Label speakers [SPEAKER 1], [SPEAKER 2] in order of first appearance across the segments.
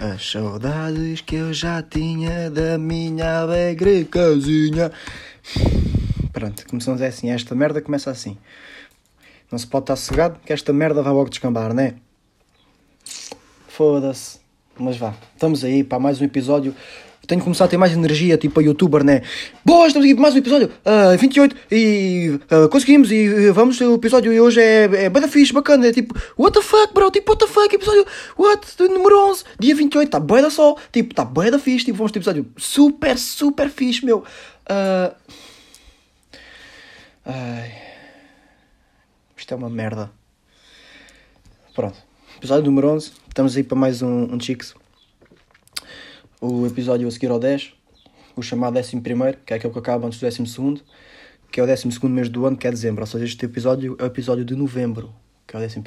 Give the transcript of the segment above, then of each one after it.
[SPEAKER 1] As saudades que eu já tinha da minha alegre casinha. Pronto, começamos assim. Esta merda começa assim. Não se pode estar cegado que esta merda vai logo descambar, né? Foda-se. Mas vá, estamos aí para mais um episódio. Tenho que começar a ter mais energia, tipo a youtuber, né? Boa, estamos aqui para mais um episódio. Uh, 28 e uh, conseguimos e uh, vamos. O episódio hoje é, é bada fixe, bacana. É tipo, what the fuck, bro? Tipo, what the fuck? Episódio, what? Número 11, dia 28, está bué da sol. Tipo, está bué da fixe. Tipo, vamos ter episódio super, super fixe, meu. Uh... Ai. Isto é uma merda. Pronto. Episódio número 11. Estamos aí para mais um, um Chicks. O episódio a seguir ao 10. O chamado 11, que é aquele que acaba antes do 12, que é o 12 mês do ano, que é dezembro. Ou seja, este episódio é o episódio de novembro, que é o 11.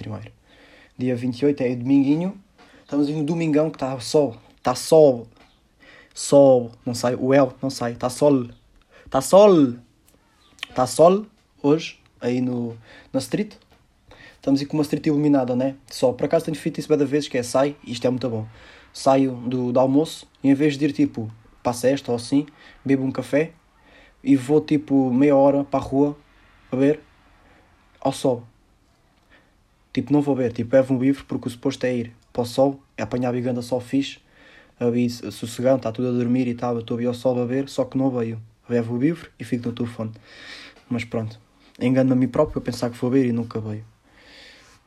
[SPEAKER 1] Dia 28 é o dominguinho. Estamos aí no domingão que está sol. Está sol. Sol. Não sai. O El não sai. Está sol. Está sol. Está sol hoje, aí no, na street. Estamos aí com uma street iluminada, né? Só, por acaso tenho feito isso várias vezes, que é sai, isto é muito bom. Saio do, do almoço e em vez de ir tipo para a cesta ou assim, bebo um café e vou tipo meia hora para a rua a ver ao sol. Tipo, não vou ver, tipo, levo um livro porque o suposto é ir para o sol, é apanhar a biganda sol fixe, ali sossegando, está tudo a dormir e tal, estou a ver ao sol a ver, só que não veio. Levo o livro e fico no telefone. Mas pronto, engano-me a mim próprio a pensar que vou ver e nunca veio.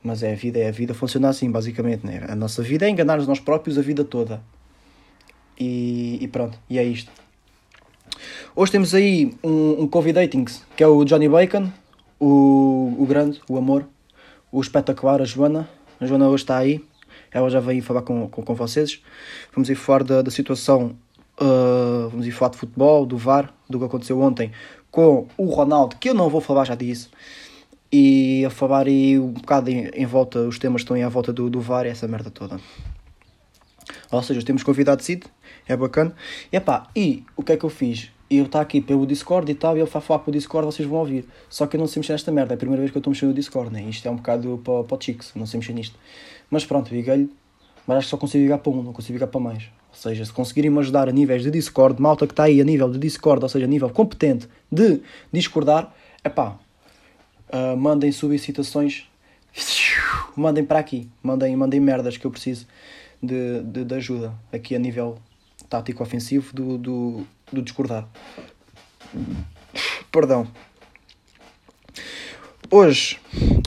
[SPEAKER 1] Mas é a vida, é a vida, funciona assim, basicamente. Né? A nossa vida é enganar-nos nós próprios a vida toda. E, e, pronto, e é isto. Hoje temos aí um, um convidating que é o Johnny Bacon, o, o grande, o amor, o espetacular, a Joana. A Joana hoje está aí, ela já veio falar com, com, com vocês. Vamos ir falar da, da situação, uh, vamos ir falar de futebol, do VAR, do que aconteceu ontem com o Ronaldo, que eu não vou falar já disso, e a falar aí um bocado em, em volta, os temas estão aí à volta do, do VAR e essa merda toda. Ou seja, temos convidado Cid, é bacana. E, epá, e o que é que eu fiz? Eu estou aqui pelo Discord e tal, e ele vai falar pelo Discord, vocês vão ouvir. Só que eu não sei mexer nesta merda, é a primeira vez que eu estou mexendo no Discord, né? Isto é um bocado para, para o Chicks, não sei mexer nisto. Mas pronto, liguei-lhe, mas acho que só consigo ligar para um, não consigo ligar para mais. Ou seja, se conseguirem me ajudar a níveis de Discord, malta que está aí a nível de Discord, ou seja, a nível competente de discordar, é pá, uh, mandem solicitações, mandem para aqui, mandem, mandem merdas que eu preciso de, de, de ajuda aqui a nível tático ofensivo do, do, do discordar. Perdão. Hoje,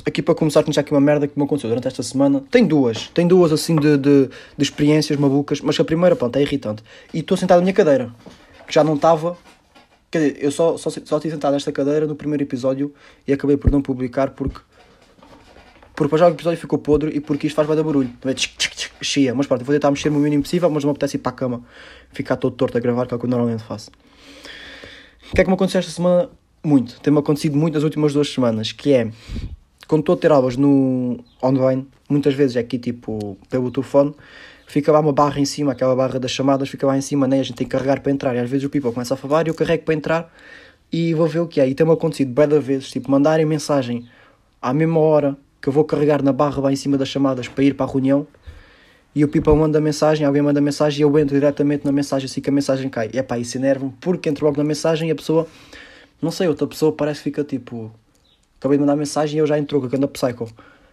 [SPEAKER 1] aqui para começar, tinha aqui uma merda que me aconteceu durante esta semana. Tem duas, tem duas assim de, de, de experiências malucas, mas a primeira, pronto, é irritante. E estou sentado na minha cadeira, que já não estava. Quer dizer, eu só, só, só estive sentado nesta cadeira no primeiro episódio e acabei por não publicar porque. Porque já o episódio ficou podre e porque isto faz bem barulho. Chia. Mas pronto, vou tentar mexer-me o mínimo possível, mas não me apetece ir para a cama ficar todo torto a gravar, que é o que eu normalmente faço. O que é que me aconteceu esta semana? Muito. Tem-me acontecido muito nas últimas duas semanas, que é quando estou a ter aulas no online, muitas vezes é aqui tipo pelo telefone, fica lá uma barra em cima, aquela barra das chamadas fica lá em cima, né? a gente tem que carregar para entrar. E às vezes o people começa a falar e eu carrego para entrar e vou ver o que é. E tem-me acontecido bem da vezes, tipo, mandarem mensagem à mesma hora que eu vou carregar na barra lá em cima das chamadas para ir para a reunião e o people manda mensagem, alguém manda mensagem e eu entro diretamente na mensagem assim que a mensagem cai. E é pá, isso enerva-me porque entro logo na mensagem e a pessoa, não sei, outra pessoa parece que fica tipo acabei de mandar mensagem e eu já entrou com a Ganda Psycho.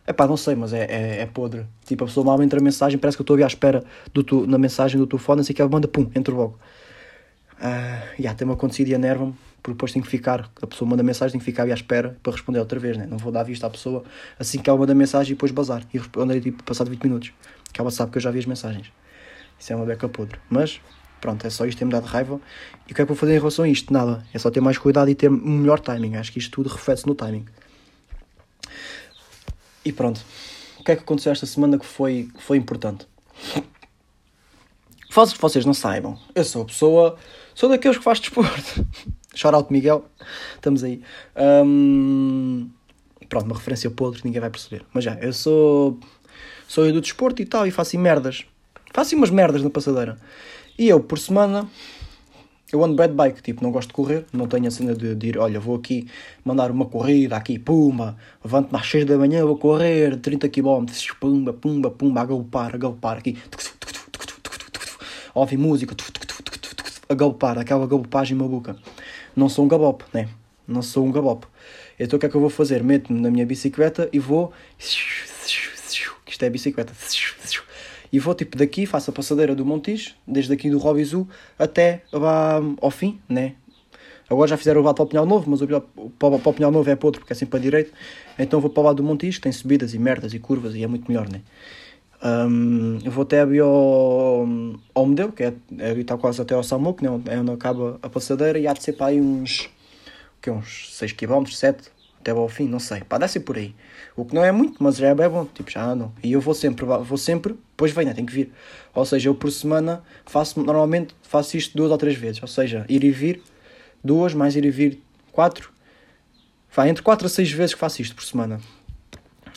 [SPEAKER 1] É pá, não sei, mas é, é, é, podre. Tipo, a pessoa mal entra a mensagem, parece que eu estou ali à espera do tu, na mensagem do telefone, assim que ela manda, pum, entro logo. Uh, yeah, tem-me acontecido e enerva-me, porque depois tenho que ficar, a pessoa manda mensagem, tenho que ficar ali à espera para responder outra vez, né? Não vou dar vista à pessoa assim que ela manda mensagem e depois bazar. E responder, tipo, passado 20 minutos. Que ela sabe que eu já vi as mensagens. Isso é uma beca podre. Mas, pronto, é só isto tem-me dado raiva. E o que é que vou fazer em relação a isto? Nada. É só ter mais cuidado e ter um melhor timing. Acho que isto tudo reflete-se no timing. E pronto. O que é que aconteceu esta semana que foi, que foi importante? Faço que vocês não saibam. Eu sou a pessoa. Sou daqueles que faz desporto. Shoutout Miguel. Estamos aí. Um, pronto, uma referência podre, ninguém vai perceber. Mas já, eu sou. Sou eu do desporto e tal, e faço merdas. Faço umas merdas na passadeira. E eu, por semana, eu ando bad bike, tipo, não gosto de correr, não tenho a cena de, de ir, olha, vou aqui mandar uma corrida, aqui, pumba, levanto-me às 6 da manhã, vou correr 30 km, pumba, pumba, pumba, a galopar, a galopar aqui, a ouvir música, a galopar, aquela galopagem maluca. Não sou um gabope, né? Não sou um gabope. Então o que é que eu vou fazer? Meto-me na minha bicicleta e vou. Isto é bicicleta. E vou tipo daqui, faço a passadeira do Montijo, desde aqui do Robizu até lá ao fim, né? Agora já fizeram o lado para o Pinhal Novo, mas o para o Pinhal Novo é para outro, porque é sempre para a direita. Então vou para o lado do Montijo, que tem subidas e merdas e curvas e é muito melhor, né? Um, eu vou até ao, ao Medeu, que é, é está quase até ao Samuco, né? é onde acaba a passadeira, e há de ser para aí uns, que, uns 6 km, 7 até ao fim, não sei. Pá, deve ser por aí. O que não é muito, mas já é bem bom. Tipo, já não. E eu vou sempre, vou sempre, depois vem, né? Tem que vir. Ou seja, eu por semana faço, normalmente faço isto duas ou três vezes. Ou seja, ir e vir, duas, mais ir e vir, quatro. Vai, entre quatro a seis vezes que faço isto por semana.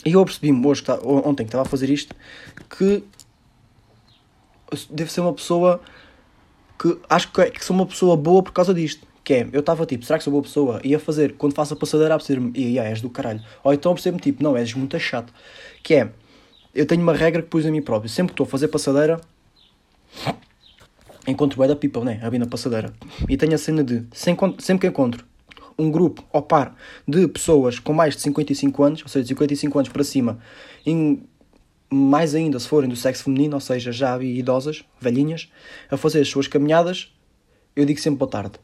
[SPEAKER 1] E eu percebi-me hoje, tá, ontem que estava a fazer isto, que devo ser uma pessoa que acho que, é, que sou uma pessoa boa por causa disto. Que é, eu estava tipo, será que sou boa pessoa? Ia fazer, quando faço a passadeira, a perceber-me, e yeah, és do caralho. Ou então percebo-me tipo, não, és muito chato. Que é, eu tenho uma regra que pus a mim próprio. Sempre que estou a fazer passadeira, encontro o da people, né? A vir na passadeira. E tenho a cena de, sempre que encontro um grupo ao par de pessoas com mais de 55 anos, ou seja, 55 anos para cima, em, mais ainda se forem do sexo feminino, ou seja, já idosas, velhinhas, a fazer as suas caminhadas, eu digo sempre boa tarde.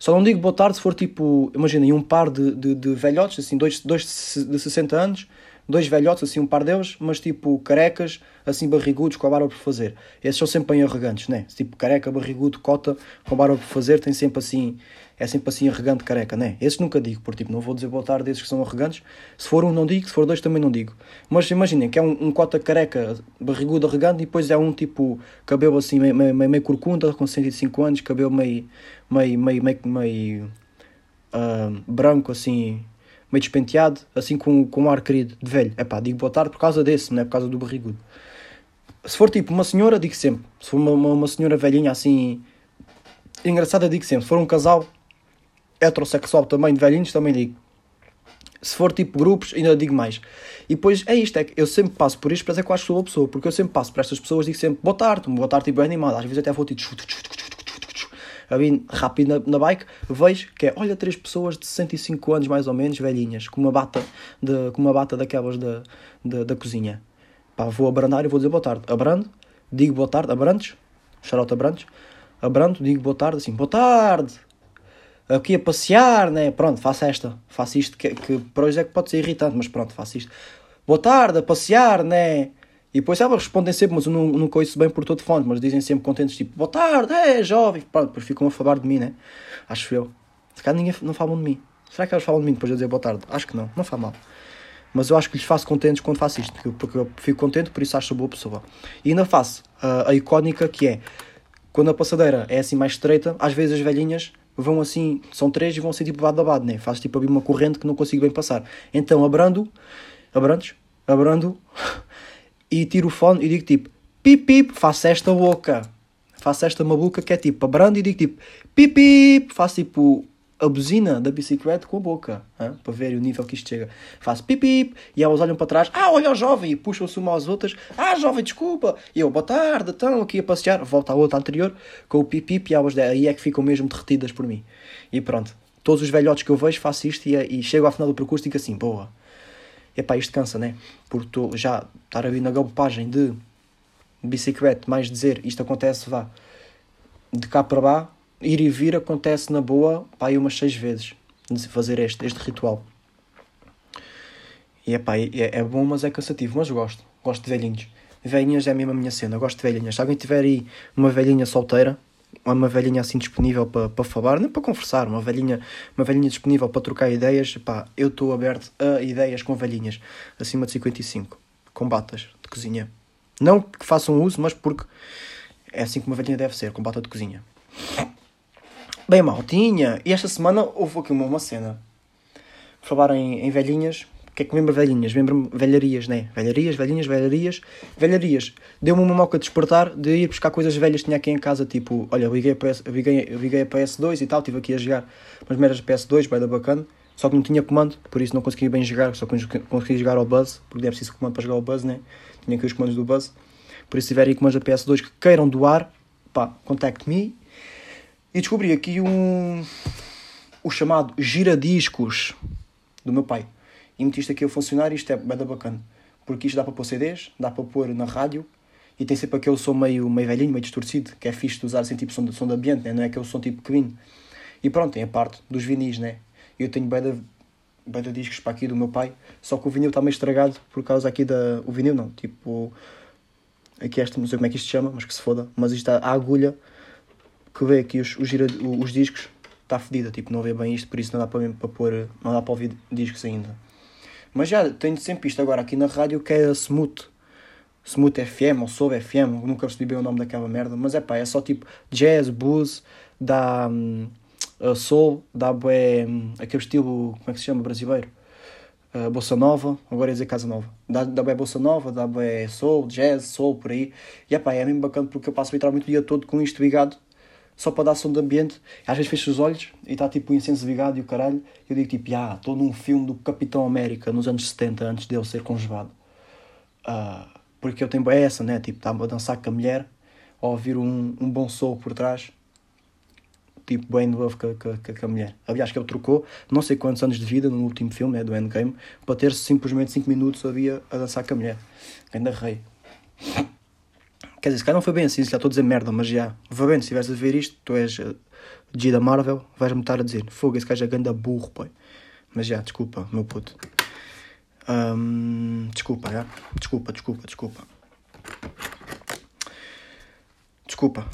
[SPEAKER 1] Só não digo boa tarde se for tipo, imaginem, um par de, de, de velhotes, assim, dois, dois de 60 anos, dois velhotes, assim, um par deles, mas tipo carecas, assim, barrigudos, com a barba por fazer. Esses são sempre bem arrogantes, né? Tipo careca, barrigudo, cota, com a barba por fazer, tem sempre assim, é sempre assim arrogante, careca, né? Esses nunca digo, por tipo, não vou dizer boa tarde desses que são arrogantes. Se for um, não digo, se for dois, também não digo. Mas imaginem que é um, um cota careca, barrigudo, arrogante, e depois é um tipo, cabelo assim, meio, meio, meio corcunda, com 105 anos, cabelo meio, meio, meio, meio, meio uh, branco, assim, meio despenteado, assim com, com um ar querido, de velho. É pá, digo boa tarde por causa desse, não é por causa do barrigudo. Se for tipo uma senhora, digo sempre. Se for uma, uma, uma senhora velhinha assim, engraçada, digo sempre. Se for um casal, heterossexual também, de velhinhos, também digo. Se for tipo grupos, ainda digo mais. E depois é isto, é que eu sempre passo por isto, para é que eu acho que sou a pessoa, porque eu sempre passo para estas pessoas, digo sempre boa tarde, boa tarde, tipo, animado. Às vezes até vou tipo, a vir rápido na, na, bike, vejo que é, olha, três pessoas de 65 anos mais ou menos, velhinhas, com uma bata, de, com uma bata daquelas da, da, da cozinha. Pá, vou abrandar e vou dizer boa tarde. Abrando, digo boa tarde, abrantes, xarote abrantes, abrando, digo boa tarde, assim, boa tarde, aqui a passear, né? Pronto, faço esta, faço isto, que, que para hoje é que pode ser irritante, mas pronto, faço isto. Boa tarde, a passear, né? E depois elas respondem sempre, mas eu não, nunca ouço bem por todo fonte, mas dizem sempre contentes, tipo, boa tarde, é jovem. Pronto, depois ficam a falar de mim, né? Acho eu. Se calhar ninguém não falam de mim. Será que elas falam de mim depois de eu dizer boa tarde? Acho que não, não faz mal. Mas eu acho que lhes faço contentes quando faço isto, porque eu fico contente, por isso acho boa pessoa. E ainda faço uh, a icónica que é, quando a passadeira é assim mais estreita, às vezes as velhinhas vão assim, são três e vão assim tipo lado a lado, né? Faz tipo abrir uma corrente que não consigo bem passar. Então abrando, abrantes, abrando e tiro o fone e digo tipo pip pip, faço esta boca. Faço esta maluca que é tipo abrando e digo tipo pip pip, faço tipo a buzina da bicicleta com a boca, hein? para ver o nível que isto chega. Faço pip pip e elas olham para trás, ah, olha o jovem, e puxam-se uma às outras, ah, jovem, desculpa, e eu, boa tarde, então, aqui a passear, volta à outra anterior, com o pip pip, e elas aí é que ficam mesmo derretidas por mim. E pronto, todos os velhotes que eu vejo faço isto e, e chego ao final do percurso e digo assim, boa. Epá, isto cansa, né? Porque tu já estar a vir na galopagem de bicicleta, mais dizer, isto acontece, vá, de cá para lá, ir e vir acontece na boa, pá, aí umas seis vezes, de fazer este, este ritual. E epá, é, é bom, mas é cansativo, mas gosto, gosto de velhinhos. Velhinhas é mesmo a minha cena, gosto de velhinhas. Se alguém tiver aí uma velhinha solteira, uma velhinha assim disponível para, para falar, nem para conversar, uma velhinha, uma velhinha disponível para trocar ideias, pá, eu estou aberto a ideias com velhinhas acima de 55, com batas de cozinha. Não que façam uso, mas porque é assim que uma velhinha deve ser, com bata de cozinha. Bem, maltinha, e esta semana houve aqui uma, uma cena. Por falar em, em velhinhas, que é que lembra velhinhas? Lembra-me velharias, né? Velharias, velhinhas, velharias. Velharias. Deu-me uma moca de despertar de ir buscar coisas velhas que tinha aqui em casa, tipo, olha, liguei a, PS, liguei, liguei a PS2 e tal, estive aqui a jogar umas meras PS2, vai da bacana. Só que não tinha comando, por isso não conseguia bem jogar, só consegui jogar ao Buzz, porque é preciso comando para jogar ao Buzz, né? Tinha aqui os comandos do Buzz. Por isso, se tiverem comandos da PS2 que queiram doar, pá, contact me. E descobri aqui um. o chamado giradiscos do meu pai. E meti isto aqui a funcionar e isto é bem bacana. Porque isto dá para pôr CDs, dá para pôr na rádio e tem sempre aquele som meio, meio velhinho, meio distorcido, que é fixe de usar assim, tipo som de, som de ambiente, né? não é aquele som tipo que vim. E pronto, tem a parte dos vinis, né? Eu tenho bem de, bem discos para aqui do meu pai, só que o vinil está meio estragado por causa aqui da. O vinil não, tipo. Aqui esta, não sei como é que isto se chama, mas que se foda. Mas isto a agulha que vê aqui os, os, gira, os discos está fedida, tipo, não vê bem isto, por isso não dá para, para pôr, não dá para ouvir discos ainda. Mas já tenho sempre isto agora aqui na rádio que é a Smooth. Smooth FM ou Soul FM, nunca percebi bem o nome daquela merda, mas é pá, é só tipo jazz, blues, dá um, soul, dá bué, um, aquele estilo, como é que se chama, brasileiro? Uh, Bossa Nova, agora ia dizer Casa Nova. Dá, dá bué Bossa Nova, dá bué soul, jazz, soul, por aí. E é pá, é mesmo bacana porque eu passo literalmente o dia todo com isto ligado só para dar som de ambiente. Às vezes fecho os olhos e está tipo o incenso ligado e o caralho. Eu digo tipo, ah, estou num filme do Capitão América nos anos 70, antes dele ser congelado. Uh, porque eu tenho essa, né? Tipo, estava a dançar com a mulher, a ouvir um, um bom som por trás. Tipo, bem novo com, com, com a mulher. Aliás, que ele trocou não sei quantos anos de vida no último filme, né, do Endgame, para ter simplesmente 5 minutos havia a dançar com a mulher. Ainda rei. Quer dizer, se calhar não foi bem assim, já estou a dizer merda, mas já. Vá bem, se estiveres a ver isto, tu és uh, G da Marvel, vais-me estar a dizer: Fogo, esse gajo é ganda burro, pai. Mas já, desculpa, meu puto. Um, desculpa, já. Desculpa, desculpa, desculpa. Desculpa.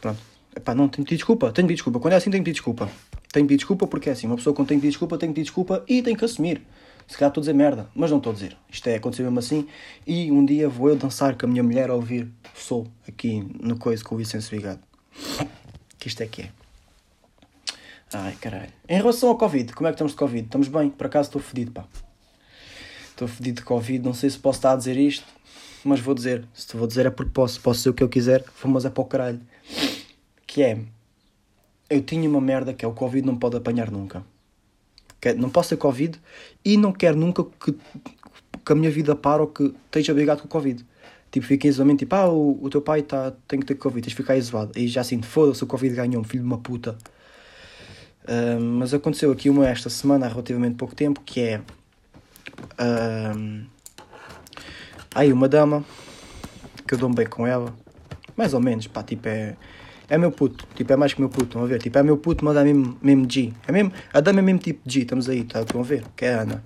[SPEAKER 1] Pronto. Epá, não tenho que pedir desculpa. Tenho que pedir desculpa. Quando é assim, tenho que pedir desculpa. Tenho que pedir desculpa porque é assim. Uma pessoa quando tem que pedir desculpa, tem que pedir desculpa e tem que assumir. Se calhar estou a dizer merda, mas não estou a dizer. Isto é, aconteceu mesmo assim. E um dia vou eu dançar com a minha mulher a ouvir Sou aqui no Coisa com o Vicente Vigado. Que isto é que é. Ai caralho. Em relação ao Covid, como é que estamos de Covid? Estamos bem? Por acaso estou fedido, pá. Estou fedido de Covid. Não sei se posso estar a dizer isto, mas vou dizer. Se te vou dizer é porque posso. Posso dizer o que eu quiser, mas é para o caralho. Que é. Eu tinha uma merda que é o Covid não pode apanhar nunca não posso ter Covid e não quero nunca que, que a minha vida pare ou que esteja obrigado com Covid. Tipo, fica isolamento, tipo, ah, o, o teu pai tá, tem que ter Covid, tens de ficar isolado. E já assim, foda-se, o Covid ganhou-me, filho de uma puta. Uh, mas aconteceu aqui uma esta semana, há relativamente pouco tempo, que é. Uh, aí, uma dama, que eu dou-me bem com ela, mais ou menos, pá, tipo, é é meu puto. Tipo, é mais que meu puto, estão a ver? Tipo, é meu puto, mas é mesmo, mesmo G. É mesmo, a dama é mesmo tipo G, estamos aí, tá, estão a ver? Que é a Ana.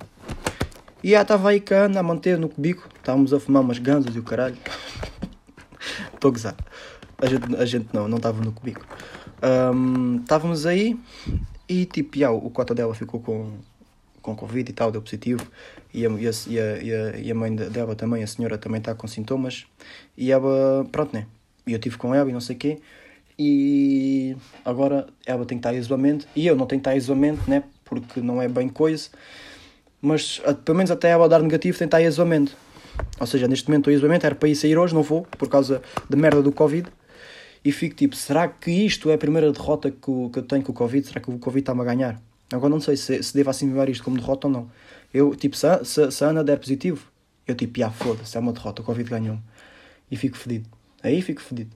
[SPEAKER 1] E ela estava aí com a Ana a manter no cubico. Estávamos a fumar umas ganzas e o caralho. Estou a gozar. A gente, a gente não, não estava no cubico. Um, estávamos aí e tipo, já, o cota dela ficou com, com Covid e tal, deu positivo. E a, e a, e a, e a mãe dela também, a senhora também está com sintomas. E ela, pronto, né? E eu estive com ela e não sei o quê e agora ela tem que estar isolamento e eu não tenho que estar isolamento, né? Porque não é bem coisa, mas pelo menos até ela dar negativo tem que estar isolamento. Ou seja, neste momento estou isolamento, era para ir sair hoje, não vou, por causa da merda do Covid. E fico tipo, será que isto é a primeira derrota que, que eu tenho com o Covid? Será que o Covid está-me a ganhar? Agora não sei se, se devo assimilar isto como derrota ou não. Eu, tipo, se, se, se a Ana der positivo, eu tipo, ah, foda-se, é uma derrota, o Covid ganhou-me. E fico fedido. Aí fico fedido.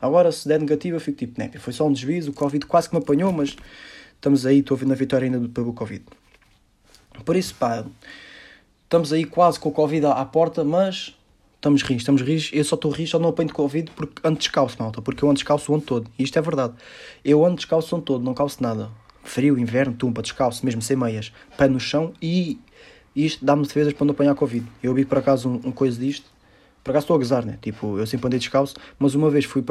[SPEAKER 1] Agora, se der negativa, eu fico tipo, né, foi só um desvio, o Covid quase que me apanhou, mas estamos aí, estou a na vitória ainda pelo Covid. Por isso, pá, estamos aí quase com o Covid à, porta, mas estamos rijos, estamos rijos. Eu só estou rijo, só não apanho Covid porque ando descalço, malta, porque eu ando descalço o ano todo. E isto é verdade. Eu ando descalço o ano todo, não calço nada. Frio, inverno, tumba, descalço, mesmo sem meias, pé no chão e isto dá-me defesas para não apanhar Covid. Eu vi por acaso um, um coisa disto por acaso estou a gozar, né? Tipo, eu sempre andei descalço, mas uma vez fui,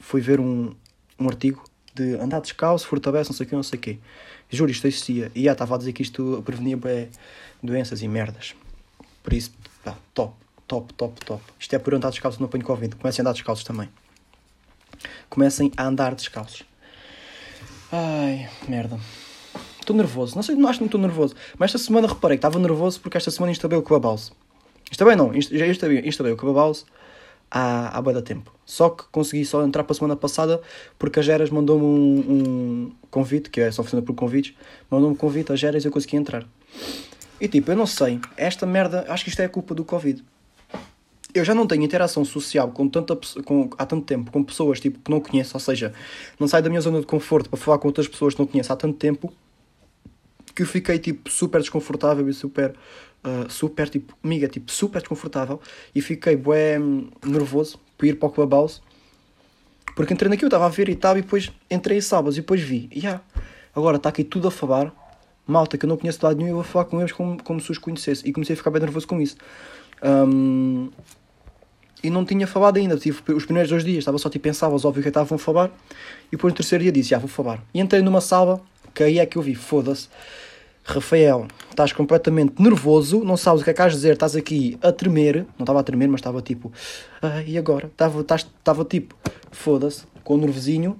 [SPEAKER 1] fui ver um, um artigo de andar descalço, fortalece, não sei o que, não sei o quê. Juro, isto existia. E já estava a dizer que isto prevenia bem, doenças e merdas. Por isso, pá, top, top, top, top. Isto é por andar descalço, não apanho Covid. Comecem a andar descalços também. Comecem a andar descalços. Ai, merda. Estou nervoso. Não sei, não acho que não estou nervoso. Mas esta semana reparei que estava nervoso porque esta semana instalei o Clubhouse. Instalei não, já instalei, instalei o Clubhouse há, há bem da tempo. Só que consegui só entrar para a semana passada porque a Geras mandou-me um, um, convite, que é só funciona por convites, mandou-me um convite a Geras e eu consegui entrar. E tipo, eu não sei, esta merda, acho que isto é a culpa do Covid. eu já não tenho interação social com tanta, com, há tanto tempo com pessoas tipo, que não conheço, ou seja, não saio da minha zona de conforto para falar com outras pessoas que não conheço há tanto tempo que eu fiquei tipo super desconfortável e super, uh, super tipo, amiga, tipo super desconfortável e fiquei bué nervoso por ir para o Clubhouse porque entrei naquilo, estava a ver e tal, e depois entrei sábados e depois vi, e yeah, agora está aqui tudo a falar, malta que eu não conheço de lado nenhum, eu vou falar com eles como, como se os conhecesse. E comecei a ficar bem nervoso com isso. Um, e não tinha falado ainda, os primeiros dois dias, estava só tipo pensava, óbvio que estavam a falar, e depois no terceiro dia disse, já vou falar. E entrei numa sala, que aí é que eu vi, foda-se, Rafael, estás completamente nervoso, não sabes o que é que has de dizer, estás aqui a tremer, não estava a tremer, mas estava tipo, ah, e agora? Estava, estava tipo, foda-se, com o nervosinho,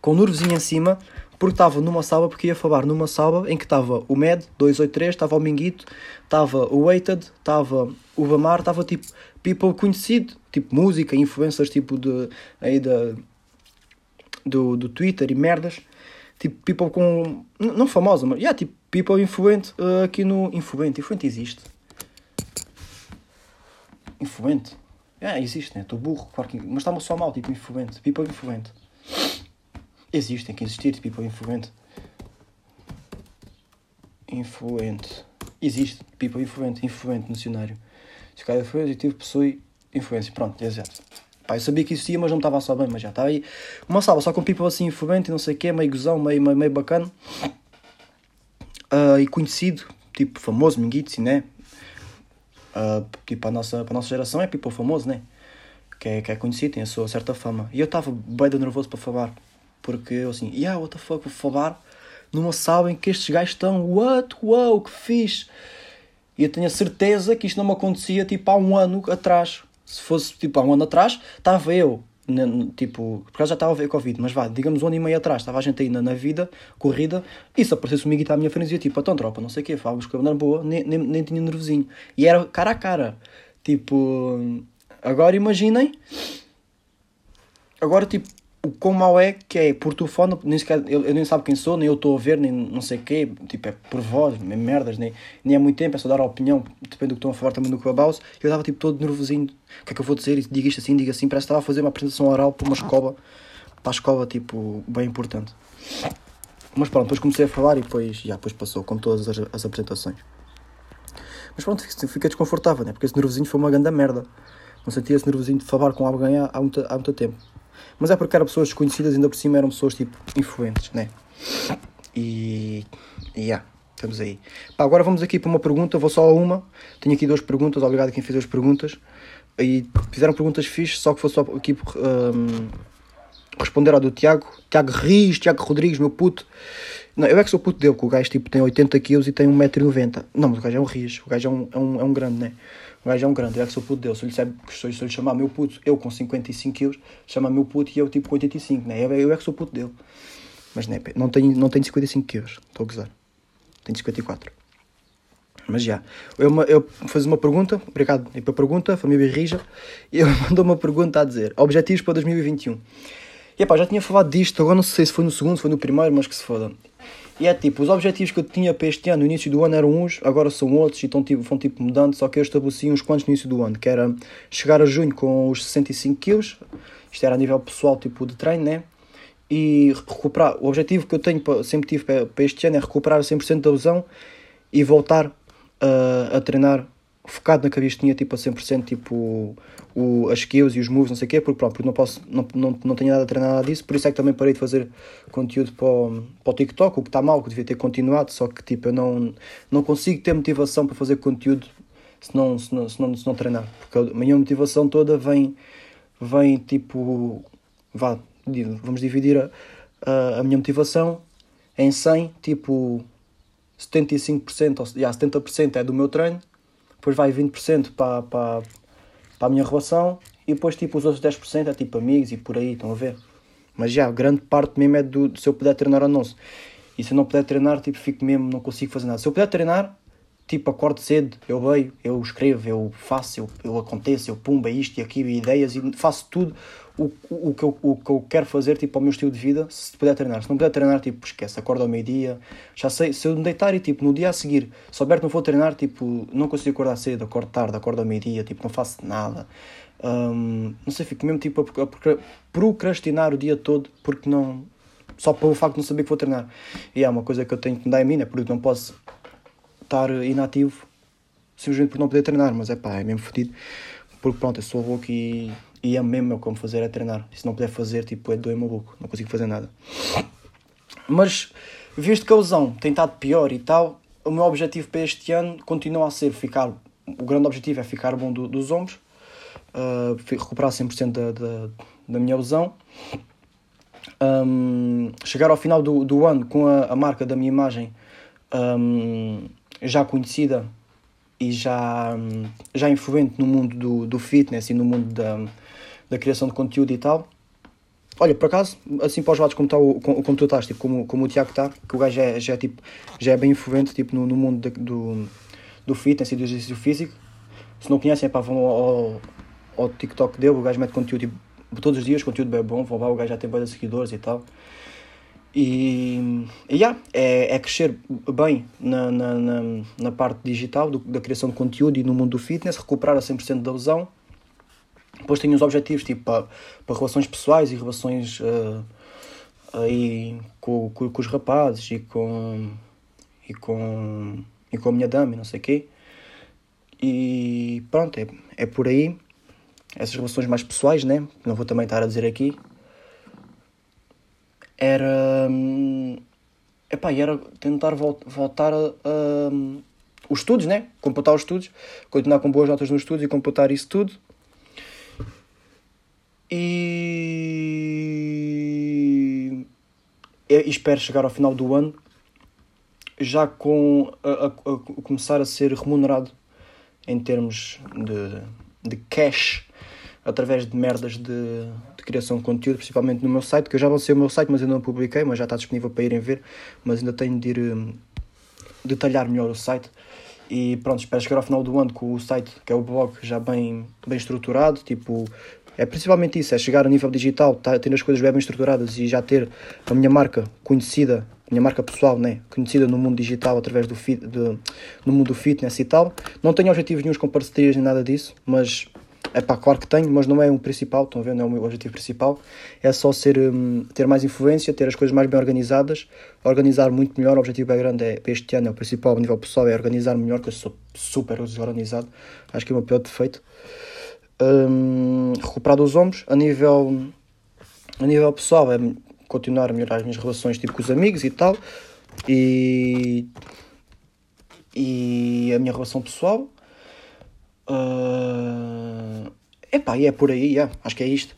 [SPEAKER 1] com o nervosinho em cima, porque estava numa sala, porque ia falar numa sala em que estava o MED 283, estava o Minguito, estava o Weighted, estava o Vamar, estava tipo people conhecido, tipo música, influencers tipo de, aí da, do, do Twitter e merdas, tipo people com, não famosa, mas yeah, tipo people influente uh, aqui no, influente, influente existe? Influente? É, existe, né? Estou burro, claro que, mas está-me só mal, tipo influente, people influente. Existe, tem que existir, people influente. Influente. Existe, people influente, influente no dicionário. Se calhar foi aditivo, possui influência. Pronto, é exato. Pá, eu sabia que existia, mas não estava só bem, mas já estava aí. Uma sala só com people assim influente e não sei o quê, meio gozão, meio, meio, meio bacana. Uh, e conhecido, tipo famoso, Minguitsi, né? Uh, tipo, a nossa, a nossa geração é people famoso, né? Que é, que é conhecido, tem a sua certa fama. E eu estava bem nervoso para falar. Porque eu assim, yeah, what the fuck, vou falar numa sala em que estes gajos estão, what, wow, que fixe. E eu tenho a certeza que isto não me acontecia tipo há um ano atrás. Se fosse tipo há um ano atrás, estava eu, tipo, porque já estava a ver Covid, mas vá, digamos um ano e meio atrás, estava a gente aí na, na vida, corrida, e se aparecesse o Miguel à minha frente, dizia tipo, então tropa, não sei o quê, falávamos com a boa, nem, nem, nem tinha nervosinho. E era cara a cara. Tipo, agora imaginem, agora tipo, o quão mau é que é por telefone, nem sequer, eu, eu nem sabe quem sou, nem eu estou a ver, nem não sei o quê, tipo, é por voz, merdas, nem, nem é muito tempo, é só dar a opinião, depende do que estão a falar também no Clubhouse, eu estava tipo todo nervosinho, o que é que eu vou dizer, diga isto assim, diga assim, parece que estava a fazer uma apresentação oral para uma escola, para a escola, tipo, bem importante. Mas pronto, depois comecei a falar e depois, já, depois passou, com todas as, as apresentações. Mas pronto, fiquei desconfortável, né, porque esse nervosinho foi uma grande merda. Não sentia esse nervosinho de falar com alguém há, há, muito, há muito tempo. Mas é porque eram pessoas desconhecidas, ainda por cima eram pessoas tipo influentes, né? E. E yeah, estamos aí. Pá, agora vamos aqui para uma pergunta, vou só a uma. Tenho aqui duas perguntas, obrigado a quem fez as perguntas. E fizeram perguntas fixas, só que foi só aqui um, responder ao do Tiago. Tiago Riz, Tiago Rodrigues, meu puto. Não, eu é que sou puto dele, que o gajo tipo, tem 80 kg e tem 1,90m. Não, mas o gajo é um Riz, o gajo é um, é um, é um grande, né? O gajo é um grande, é que sou puto dele. Se eu lhe, sabe, se eu lhe chamar meu puto, eu com 55 quilos, chamar meu puto e eu tipo com 85, né? Eu, eu é que sou puto dele. Mas né, não tenho, não tenho 55 quilos, estou a gozar. Tenho 54. Mas já. Eu, eu fiz uma pergunta, obrigado e para pergunta, família Rija, e ele mandou uma pergunta a dizer: Objetivos para 2021. E pá, já tinha falado disto, agora não sei se foi no segundo, se foi no primeiro, mas que se foda. E é tipo, os objetivos que eu tinha para este ano, no início do ano, eram uns, agora são outros e estão, tipo, vão tipo mudando, só que eu estabeleci uns quantos no início do ano, que era chegar a junho com os 65 quilos, isto era a nível pessoal, tipo, de treino, né? E recuperar, o objetivo que eu tenho, sempre tive para, este ano é recuperar 100% da lesão e voltar uh, a treinar focado na calistenia, tipo a 100%, tipo o, as skills e os moves, não sei o quê, porque porque não, posso, não, não, não tenho nada a treinar nada disso, por isso é que também parei de fazer conteúdo para o, para o TikTok, o que está mal, que devia ter continuado, só que tipo eu não, não consigo ter motivação para fazer conteúdo se não, se não, se não, se não treinar, porque a minha motivação toda vem, vem tipo, vá, vamos dividir a, a, a minha motivação em 100, tipo 75% ou yeah, 70% é do meu treino depois vai 20% para, para, para a minha relação e depois tipo os outros 10% é tipo amigos e por aí, estão a ver? Mas já, grande parte mesmo é do, se eu puder treinar ou não. E se eu não puder treinar, tipo, fico mesmo, não consigo fazer nada. Se eu puder treinar, tipo, acordo cedo, eu leio, eu escrevo, eu faço, eu, eu aconteço, eu pumba isto e aquilo, ideias e faço tudo o, o, que eu, o que eu quero fazer, tipo, ao meu estilo de vida, se puder treinar. Se não puder treinar, tipo, esquece, acordo ao meio-dia, já sei, se eu me deitar e, tipo, no dia a seguir, souber que não vou treinar, tipo, não consigo acordar cedo, acordo tarde, acordo ao meio-dia, tipo, não faço nada. Um, não sei, fico mesmo, tipo, a procrastinar o dia todo, porque não... Só pelo facto de não saber que vou treinar. E é uma coisa que eu tenho que me dar em mim, é porque não posso estar inativo simplesmente por não poder treinar, mas é pá, é mesmo fodido. Porque pronto, eu sou louco e, e é mesmo como fazer é treinar. Se não puder fazer, tipo, é doer meu boco, não consigo fazer nada. Mas, visto que a lesão tem estado pior e tal, o meu objetivo para este ano continua a ser ficar. O grande objetivo é ficar bom do, dos ombros, uh, recuperar 100% da, da, da minha lesão. Um, chegar ao final do, do ano com a, a marca da minha imagem um, já conhecida e já, já influente no mundo do, do fitness e no mundo da, da criação de conteúdo e tal. Olha, por acaso, assim para os lados como, tá o, como tu estás, tipo, como, como o Tiago está, que o gajo já é, já é, tipo, já é bem influente tipo, no, no mundo de, do, do fitness e do exercício físico. Se não conhecem, é pá, vão ao, ao TikTok dele, o gajo mete conteúdo tipo, todos os dias, conteúdo bem bom, vão lá, o gajo já tem vários seguidores e tal. E, e yeah, é, é crescer bem na, na, na, na parte digital do, da criação de conteúdo e no mundo do fitness, recuperar a 100% da lesão. Depois tenho os objetivos tipo para, para relações pessoais e relações uh, aí com, com, com, os rapazes e com, e com, e com a minha dama e não sei o quê. E pronto, é, é por aí. Essas relações mais pessoais, né? Não vou também estar a dizer aqui, era. Hum, epá, era tentar voltar a, a, os estudos, né? Computar os estudos, continuar com boas notas nos estudos e computar isso tudo. E, espero chegar ao final do ano já com a, a, a começar a ser remunerado em termos de, de cash através de merdas de, de, criação de conteúdo, principalmente no meu site, que eu já lancei o meu site, mas ainda não publiquei, mas já está disponível para irem ver, mas ainda tenho de ir um, detalhar melhor o site. E pronto, espero chegar ao final do ano com o site, que é o blog, já bem, bem estruturado, tipo... É principalmente isso, é chegar a nível digital, tá, ter as coisas bem estruturadas e já ter a minha marca conhecida minha marca pessoal, né? conhecida no mundo digital através do fit, de, no mundo do fitness e tal. Não tenho objetivos nenhums com parcerias nem nada disso, mas é pá, claro que tenho, mas não é o principal, estão a ver, não é o meu objetivo principal. É só ser, um, ter mais influência, ter as coisas mais bem organizadas, organizar muito melhor. O objetivo é grande, é, este ano é o principal, a nível pessoal, é organizar melhor, que eu sou super desorganizado. Acho que é o meu pior defeito. Um, recuperar dos ombros, a nível, a nível pessoal, é continuar a melhorar as minhas relações tipo, com os amigos e tal. E, e a minha relação pessoal Uh... Epá, e é por aí, yeah, acho que é isto.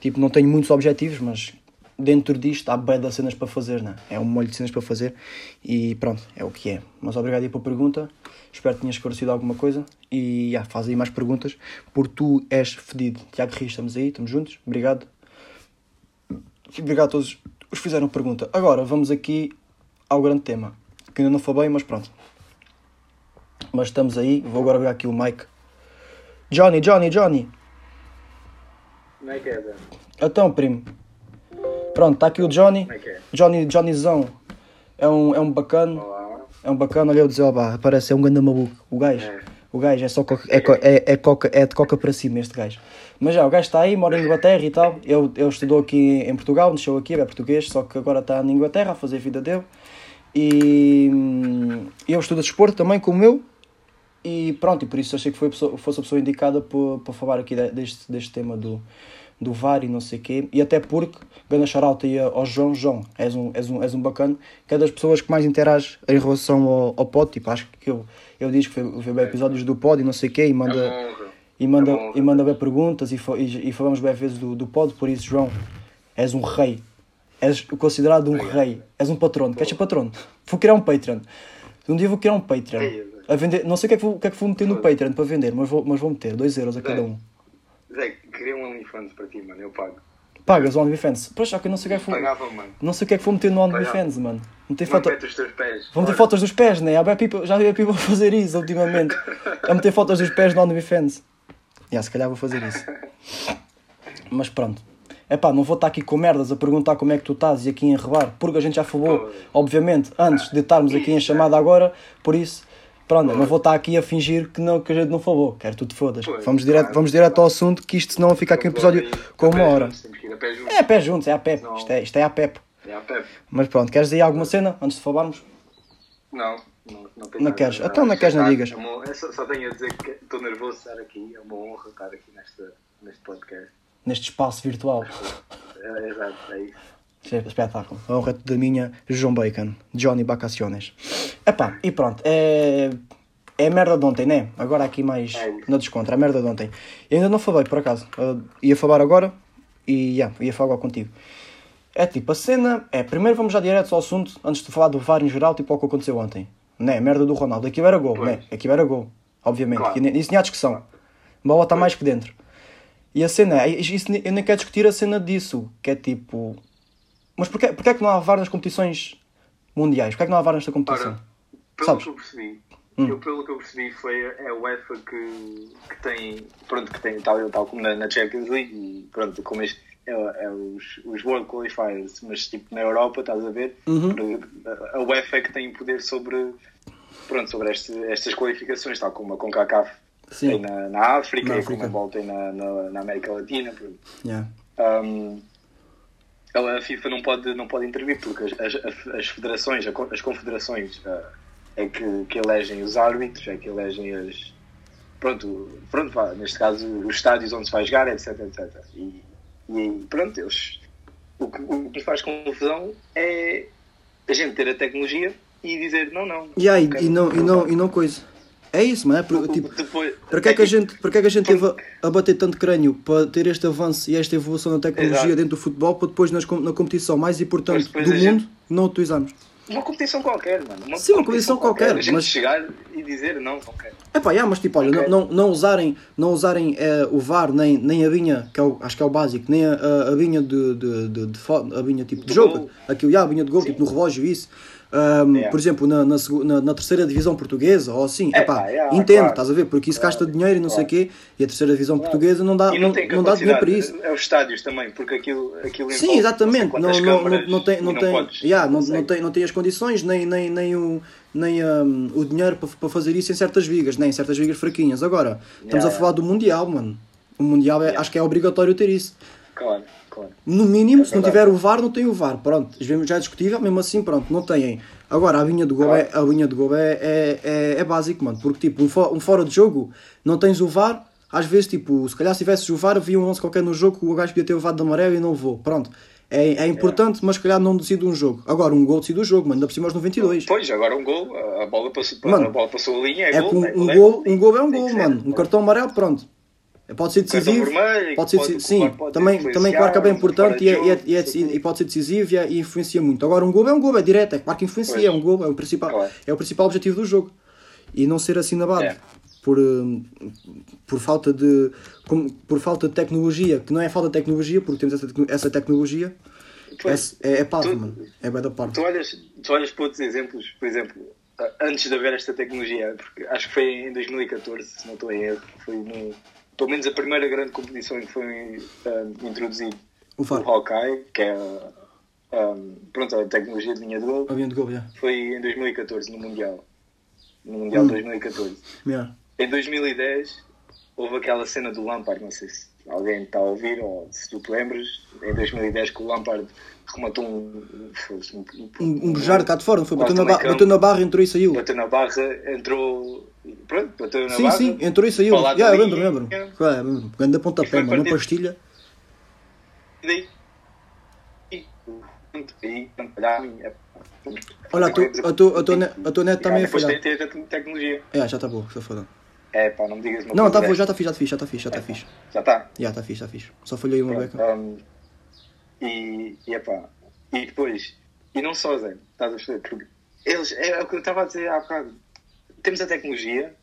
[SPEAKER 1] Tipo, não tenho muitos objetivos, mas dentro disto há bem das cenas para fazer, né? É um molho de cenas para fazer e pronto, é o que é. Mas obrigado aí pela pergunta, espero que tenhas esclarecido alguma coisa e yeah, faz aí mais perguntas, porque tu és fedido. Tiago Rios, estamos aí, estamos juntos, obrigado. Obrigado a todos os que fizeram pergunta. Agora vamos aqui ao grande tema, que ainda não foi bem, mas pronto. Mas estamos aí, vou agora ver aqui o Mike Johnny, Johnny, Johnny.
[SPEAKER 2] Como é que é, Dan?
[SPEAKER 1] Então, primo. Pronto, está aqui o Johnny.
[SPEAKER 2] Como é que é?
[SPEAKER 1] Johnny, Johnnyzão. É um, é um bacana.
[SPEAKER 2] Olá.
[SPEAKER 1] É um bacana, olha eu dizer, ó, pá, parece, é um ganda maluco. O gajo.
[SPEAKER 2] É.
[SPEAKER 1] O gajo é só coca, é, é, é, coca, é de coca para cima este gajo. Mas já, o gajo está aí, mora em Inglaterra e tal. Ele, ele estudou aqui em Portugal, nasceu aqui, é português, só que agora está na Inglaterra a fazer a vida dele. E hum, eu estudo desporto também, como eu. E pronto, e por isso achei que foi fosse a pessoa indicada para, falar aqui de- deste, deste tema do, do VAR e não sei o quê. E até porque, ganha shout aí ao João, João, és um, és um, és um bacana, que é das pessoas que mais interage em relação ao, ao pod. Tipo, acho que eu, eu diz que vê, vê episódios do pod e não sei o quê e
[SPEAKER 2] É
[SPEAKER 1] manda,
[SPEAKER 2] honra.
[SPEAKER 1] e manda,
[SPEAKER 2] É
[SPEAKER 1] e manda bem perguntas e, e, e falamos bem vezes do, do pod. Por isso, João, és um rei. És considerado um rei. És um patrono. Queres ser patrono? Vou criar um Patreon. Um dia vou criar um Patreon. A vender, não sei o que, é que, vou, que é que vou meter no Patreon para vender, mas vou, mas vou meter 2 euros a cada um.
[SPEAKER 2] Zé, queria um OnlyFans para ti, mano, eu pago.
[SPEAKER 1] Pagas o OnlyFans. Pois, só que eu não sei o que é que vou,
[SPEAKER 2] Pagava, mano.
[SPEAKER 1] não sei o que é que vou meter no. OnlyFans, mano. Meter foto...
[SPEAKER 2] mete os teus pés.
[SPEAKER 1] Vou meter fotos dos pés, né? Há bué people- Já vi a people fazer isso ultimamente. A meter fotos dos pés no OnlyFans. Yeah, se calhar vou fazer isso. Mas pronto. Epá, não vou estar aqui com merdas a perguntar como é que tu estás e aqui em rebar, porque a gente já falou, obviamente, antes de estarmos aqui em chamada agora, por isso, pronto, não vou estar aqui a fingir que, não, que a gente não falou, quero que tu te fodas.
[SPEAKER 2] Pois,
[SPEAKER 1] Vamos direto,
[SPEAKER 2] claro.
[SPEAKER 1] vamos direto ao assunto, que isto senão fica aqui um episódio com uma hora.
[SPEAKER 2] ir a pé.
[SPEAKER 1] É a pé juntos, é a pep, isto é, isto é a pep.
[SPEAKER 2] É a pé.
[SPEAKER 1] Mas pronto, queres dizer alguma cena antes de falarmos?
[SPEAKER 2] Não, não, não
[SPEAKER 1] Não queres?
[SPEAKER 2] a
[SPEAKER 1] Então não queres, não digas.
[SPEAKER 2] É uma- é só, só tenho a dizer que estou nervoso de estar aqui. É uma honra estar aqui nesta, neste podcast.
[SPEAKER 1] Neste espaço virtual.
[SPEAKER 2] É, exato, é isso.
[SPEAKER 1] É Espetáculo. A honra é da minha João Bacon. Johnny Vacaciones. Epá, e pronto. É, é a merda de ontem, né? Agora aqui mais
[SPEAKER 2] É
[SPEAKER 1] na descontra. A merda de ontem. Eu ainda não falei, por acaso. Eu ia falar agora e yeah, ia falar agora contigo. É tipo, a cena é... Primeiro vamos já direto ao assunto, antes de falar do VAR em geral, tipo o que aconteceu ontem. Né? A merda do Ronaldo. Aquilo era gol,
[SPEAKER 2] Pois.
[SPEAKER 1] né? Aquilo era gol. Obviamente.
[SPEAKER 2] Claro.
[SPEAKER 1] Isso nem há discussão. A bola está mais que dentro. E a cena, é- isso, eu nem quero discutir a cena disso, que é tipo. Mas porquê, porquê é que não há VAR nas competições mundiais? Porquê é que não há VAR nesta competição?
[SPEAKER 2] Ora, pelo
[SPEAKER 1] Sabes?
[SPEAKER 2] que eu percebi,
[SPEAKER 1] Hum.
[SPEAKER 2] eu, pelo que eu percebi foi é a UEFA que, que tem, pronto, que tem tal, tal como na, na Champions League e pronto, como este é, é os, os World Qualifiers, mas tipo na Europa, estás a ver?
[SPEAKER 1] Uhum.
[SPEAKER 2] A, UEFA é que tem poder sobre, pronto, sobre este, estas qualificações, tal como a CONCACAF
[SPEAKER 1] Sim.
[SPEAKER 2] tem na, na África
[SPEAKER 1] Na
[SPEAKER 2] e
[SPEAKER 1] África.
[SPEAKER 2] como a Bol tem na, na, na América Latina. pronto.
[SPEAKER 1] Yeah.
[SPEAKER 2] Um, a FIFA não pode, não pode intervir porque as, as, as federações, as confederações ah, é que, que elegem os árbitros, é que elegem as. Pronto, pronto vá, neste caso os estádios onde se vai jogar, etc. etc. E, e pronto, eles. O que, o que faz confusão é a gente ter a tecnologia e dizer não, não.
[SPEAKER 1] Yeah, e, e, não, e, não, e não coisa. É isso, mano. É por- tipo,
[SPEAKER 2] Depois,
[SPEAKER 1] para que é que a
[SPEAKER 2] que-
[SPEAKER 1] gente, para que é que a gente teve a, a bater tanto crânio para ter este avanço e esta evolução da tecnologia
[SPEAKER 2] Exato.
[SPEAKER 1] dentro do futebol para depois nas, na competição mais importante do
[SPEAKER 2] a
[SPEAKER 1] mundo
[SPEAKER 2] gente-
[SPEAKER 1] não utilizarmos?
[SPEAKER 2] Uma competição qualquer, mano.
[SPEAKER 1] Sim, uma competição qualquer,
[SPEAKER 2] A gente
[SPEAKER 1] mas-
[SPEAKER 2] chegar e dizer não, quero.
[SPEAKER 1] É pá, yeah, mas tipo, olha,
[SPEAKER 2] Ok.
[SPEAKER 1] não, não, usarem, não usarem eh, o VAR, nem, nem a binha, que é o, acho que é o básico, nem a, a, a binha de, de, de, de a binha tipo de
[SPEAKER 2] De
[SPEAKER 1] jogo,
[SPEAKER 2] gol.
[SPEAKER 1] aquilo, yeah, a binha de gol,
[SPEAKER 2] Sim.
[SPEAKER 1] tipo no relógio, isso. Ahm,
[SPEAKER 2] Yeah.
[SPEAKER 1] Por exemplo, na, na, na, terceira divisão portuguesa, ou assim, é
[SPEAKER 2] É
[SPEAKER 1] pá,
[SPEAKER 2] pá, yeah,
[SPEAKER 1] entendo,
[SPEAKER 2] claro.
[SPEAKER 1] estás a ver, porque isso gasta dinheiro e não sei o
[SPEAKER 2] claro.
[SPEAKER 1] quê, e a terceira divisão portuguesa não dá,
[SPEAKER 2] E
[SPEAKER 1] não,
[SPEAKER 2] não
[SPEAKER 1] não dá dinheiro para isso.
[SPEAKER 2] É os estádios também, porque aquilo, aquilo
[SPEAKER 1] Sim, exatamente. Não, não, não, tem, não tem,
[SPEAKER 2] podes-
[SPEAKER 1] yeah, não, tem, não tem as condições, nem, nem, nem, o, nem um, o dinheiro para, para fazer isso em certas vigas, nem em certas vigas fraquinhas. Agora, estamos a falar do Mundial, mano. O Mundial é, acho que é obrigatório ter isso.
[SPEAKER 2] Claro, claro.
[SPEAKER 1] No mínimo, se não tiver o VAR, não tem o VAR. Pronto, já é discutível, mesmo assim, pronto, não têm. Agora, a linha de gol, é, a linha de gol é, é, é, é básico, mano. Porque, tipo, um, fo- um fora de jogo, não tens o VAR, às vezes, tipo, se calhar se tivesses o VAR, havia um 11 qualquer no jogo que o gajo podia ter levado de amarelo e não levou. Pronto. É, é importante, mas se calhar não decide um jogo. Agora, um gol decide o jogo, mano. Ainda por cima aos 92.
[SPEAKER 2] Pois, agora um gol, a bola passou,
[SPEAKER 1] Mano,
[SPEAKER 2] a bola passou a linha, é,
[SPEAKER 1] É
[SPEAKER 2] gol.
[SPEAKER 1] um,
[SPEAKER 2] é
[SPEAKER 1] um
[SPEAKER 2] é
[SPEAKER 1] gol, um gol é um gol, mano. Um cartão amarelo, pronto. Pode ser decisivo.
[SPEAKER 2] vermelho,
[SPEAKER 1] Pode ser,
[SPEAKER 2] pode-
[SPEAKER 1] sim,
[SPEAKER 2] pode
[SPEAKER 1] também, também claro que é bem importante e, é, e, é, e, pode ser decisivo e, é- e influencia muito. Agora, um gol é um gol, é direto, é claro que influencia,
[SPEAKER 2] Pois.
[SPEAKER 1] é um gol, é o principal,
[SPEAKER 2] Claro.
[SPEAKER 1] é o principal objetivo do jogo. E não ser assinabado
[SPEAKER 2] É.
[SPEAKER 1] por, hum, por, falta de, por falta de tecnologia, que não é falta de tecnologia, porque temos essa, essa tecnologia,
[SPEAKER 2] Pois.
[SPEAKER 1] é, é, parvo,
[SPEAKER 2] Tu-
[SPEAKER 1] mano. É bem da parte.
[SPEAKER 2] Tu olhas, tu olhas para outros exemplos, por exemplo, antes de haver esta tecnologia, porque acho que foi em 2014, se não estou em erro, foi no, pelo menos a primeira grande competição em que foi introduzido
[SPEAKER 1] O
[SPEAKER 2] o Hawkeye, que é pronto, a tecnologia de linha de gol,
[SPEAKER 1] de
[SPEAKER 2] foi em 2014 no Mundial. No Mundial
[SPEAKER 1] Hum.
[SPEAKER 2] de 2014.
[SPEAKER 1] Yeah.
[SPEAKER 2] Em 2010 houve aquela cena do Lampard, não sei se alguém está a ouvir ou se tu te lembras, em 2010 que o Lampard rematou um, um,
[SPEAKER 1] Um, um bejar cá de fora, não foi? Bateu na, ba-
[SPEAKER 2] meio
[SPEAKER 1] bateu na barra, entrou e saiu.
[SPEAKER 2] bateu na barra, entrou. Pronto, bateu na
[SPEAKER 1] Sim,
[SPEAKER 2] barra.
[SPEAKER 1] sim, entrou e saiu. Já, eu lembro, lembro. É, lembro. Ganda pontapé, mano, uma pastilha.
[SPEAKER 2] E daí. E, olha, é-
[SPEAKER 1] a tua- a tua- a tua net- a tua net está
[SPEAKER 2] Ah,
[SPEAKER 1] meio
[SPEAKER 2] depois
[SPEAKER 1] falhada.
[SPEAKER 2] tem, a tecnologia.
[SPEAKER 1] É, já está boa, está foda.
[SPEAKER 2] É pá, não me digas uma
[SPEAKER 1] Não, tá já está fixe, já está fixe, já está fixe, já está fixe.
[SPEAKER 2] Já está.
[SPEAKER 1] Já está fixe, está fixe. Só falhei uma beca.
[SPEAKER 2] E, e epá, e depois, e não só, Zé, estás a perceber? Porque eles, é o que eu estava a dizer há bocado, temos a tecnologia